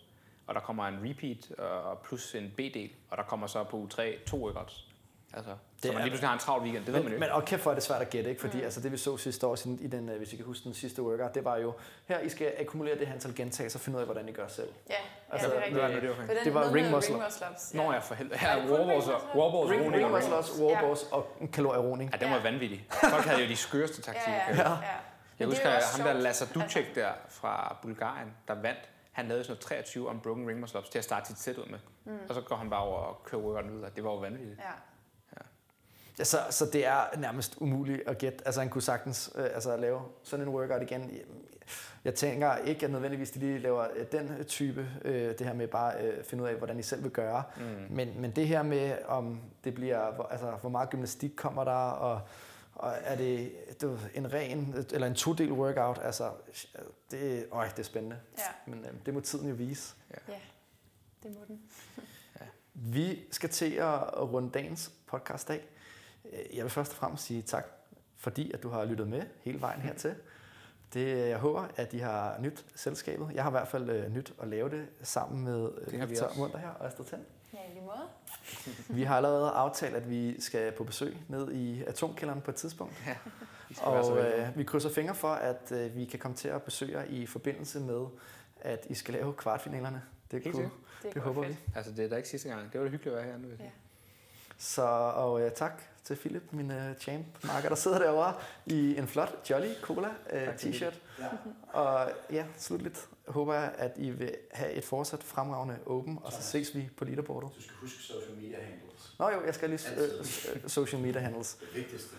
Og der kommer en repeat og plus en B-del. Og der kommer så på u 3 to records. Altså, så er- man lige pludselig har en travl weekend. Det ved man jo Men, men og kæft for er det svært at gætte, ikke? Fordi mm. altså, det vi så sidste år, i den, øh, hvis I kan huske den sidste workout, det var jo, her I skal akkumulere det her antal gentagelser og finde ud af, hvordan I gør selv. Ja, ja Altså, det er rigtigt. det, det var? For den Det var ring muscle. ups. Nå ja, for helvede. Er Ja, det warballs ring og, warballs Ring, ring muscle ups, wallballs og kalorieroning. Ja, den var Ja. vanvittig. Folk havde jo de skøreste taktikker. Ja, ja, Ja. ja. Jeg Men det husker, er at ham der. Lazar Ducek der fra Bulgarien, der vandt, han lavede sådan noget 23 unbroken ring muscle ups til at starte sit sæt ud med. Mm. Og så går han bare over og kører workouten videre. Det var jo vanvittigt. Ja. Ja, så, så det er nærmest umuligt at gætte. Altså han kunne sagtens øh, altså, lave sådan en workout igen. Jeg tænker ikke, at nødvendigvis de lige laver øh, den type, øh, det her med bare øh, finde ud af, hvordan I selv vil gøre. Mm. Men, men det her med, om det bliver, hvor- altså, hvor meget gymnastik kommer der, og, og er det du, ved, en ren, eller en to-del workout, altså, det, øj, det er spændende. Ja. Men øh, det må tiden jo vise. ja, det må den. Vi skal til at runde dagens podcast af. Jeg vil først og fremmest sige tak, fordi at du har lyttet med hele vejen hertil. Det, jeg håber, at I har nyt selskabet. Jeg har i hvert fald øh, nyt at lave det sammen med øh, Det Victor. Munter her og Astrid Tind. Ja, i lige måde. Vi har allerede aftalt, at vi skal på besøg ned i atomkælderen på et tidspunkt. Så Og øh, vi krydser fingre for, at øh, vi kan komme til at besøge jer i forbindelse med, at I skal lave kvartfinalerne. Det, Helt kunne. Det, det går håber fedt. vi. Altså, det er da ikke sidste gang. Det var da hyggeligt at være her nu. sige. Så og øh, tak til Philip, min øh, champ marker, der sidder derovre i en flot Jolly Cola øh, Tak, Philip. t-shirt. Ja. Og ja, slutligt håber jeg, at I vil have et fortsat fremragende åben, og så ses vi på leaderboardet. Du skal huske social media handles. Nå jo, jeg skal lige øh, øh, social media handles. Det vigtigste.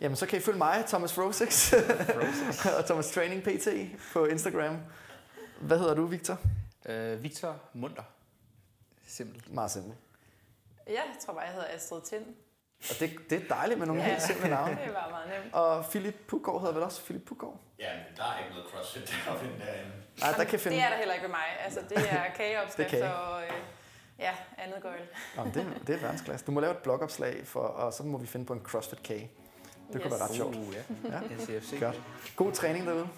Jamen, så kan I følge mig, Thomas Rosix, og Thomas Training PT på Instagram. Hvad hedder du, Victor? Øh, Victor Munter. Simpelt. Meget simpelt. Ja, jeg tror bare, jeg hedder Astrid Tind. Og det, det er dejligt med nogle Ja. helt simple navne. Det var meget nemt. Og Philip Puggaard hedder vel også Philip Puggaard? Ja, men der er ikke noget crossfit deroppe derinde. Nej, der kan finde... Det er der heller ikke ved mig. Altså, det er kageopskrifter Det er kage. og øh, ja, andet gøjl. Nå, men det, det er verdensklasse. Du må lave et blogopslag, for, og så må vi finde på en CrossFit kage. Det kunne være ret sjovt. Uh, ja. Ja. NCFC. Godt. God træning derude.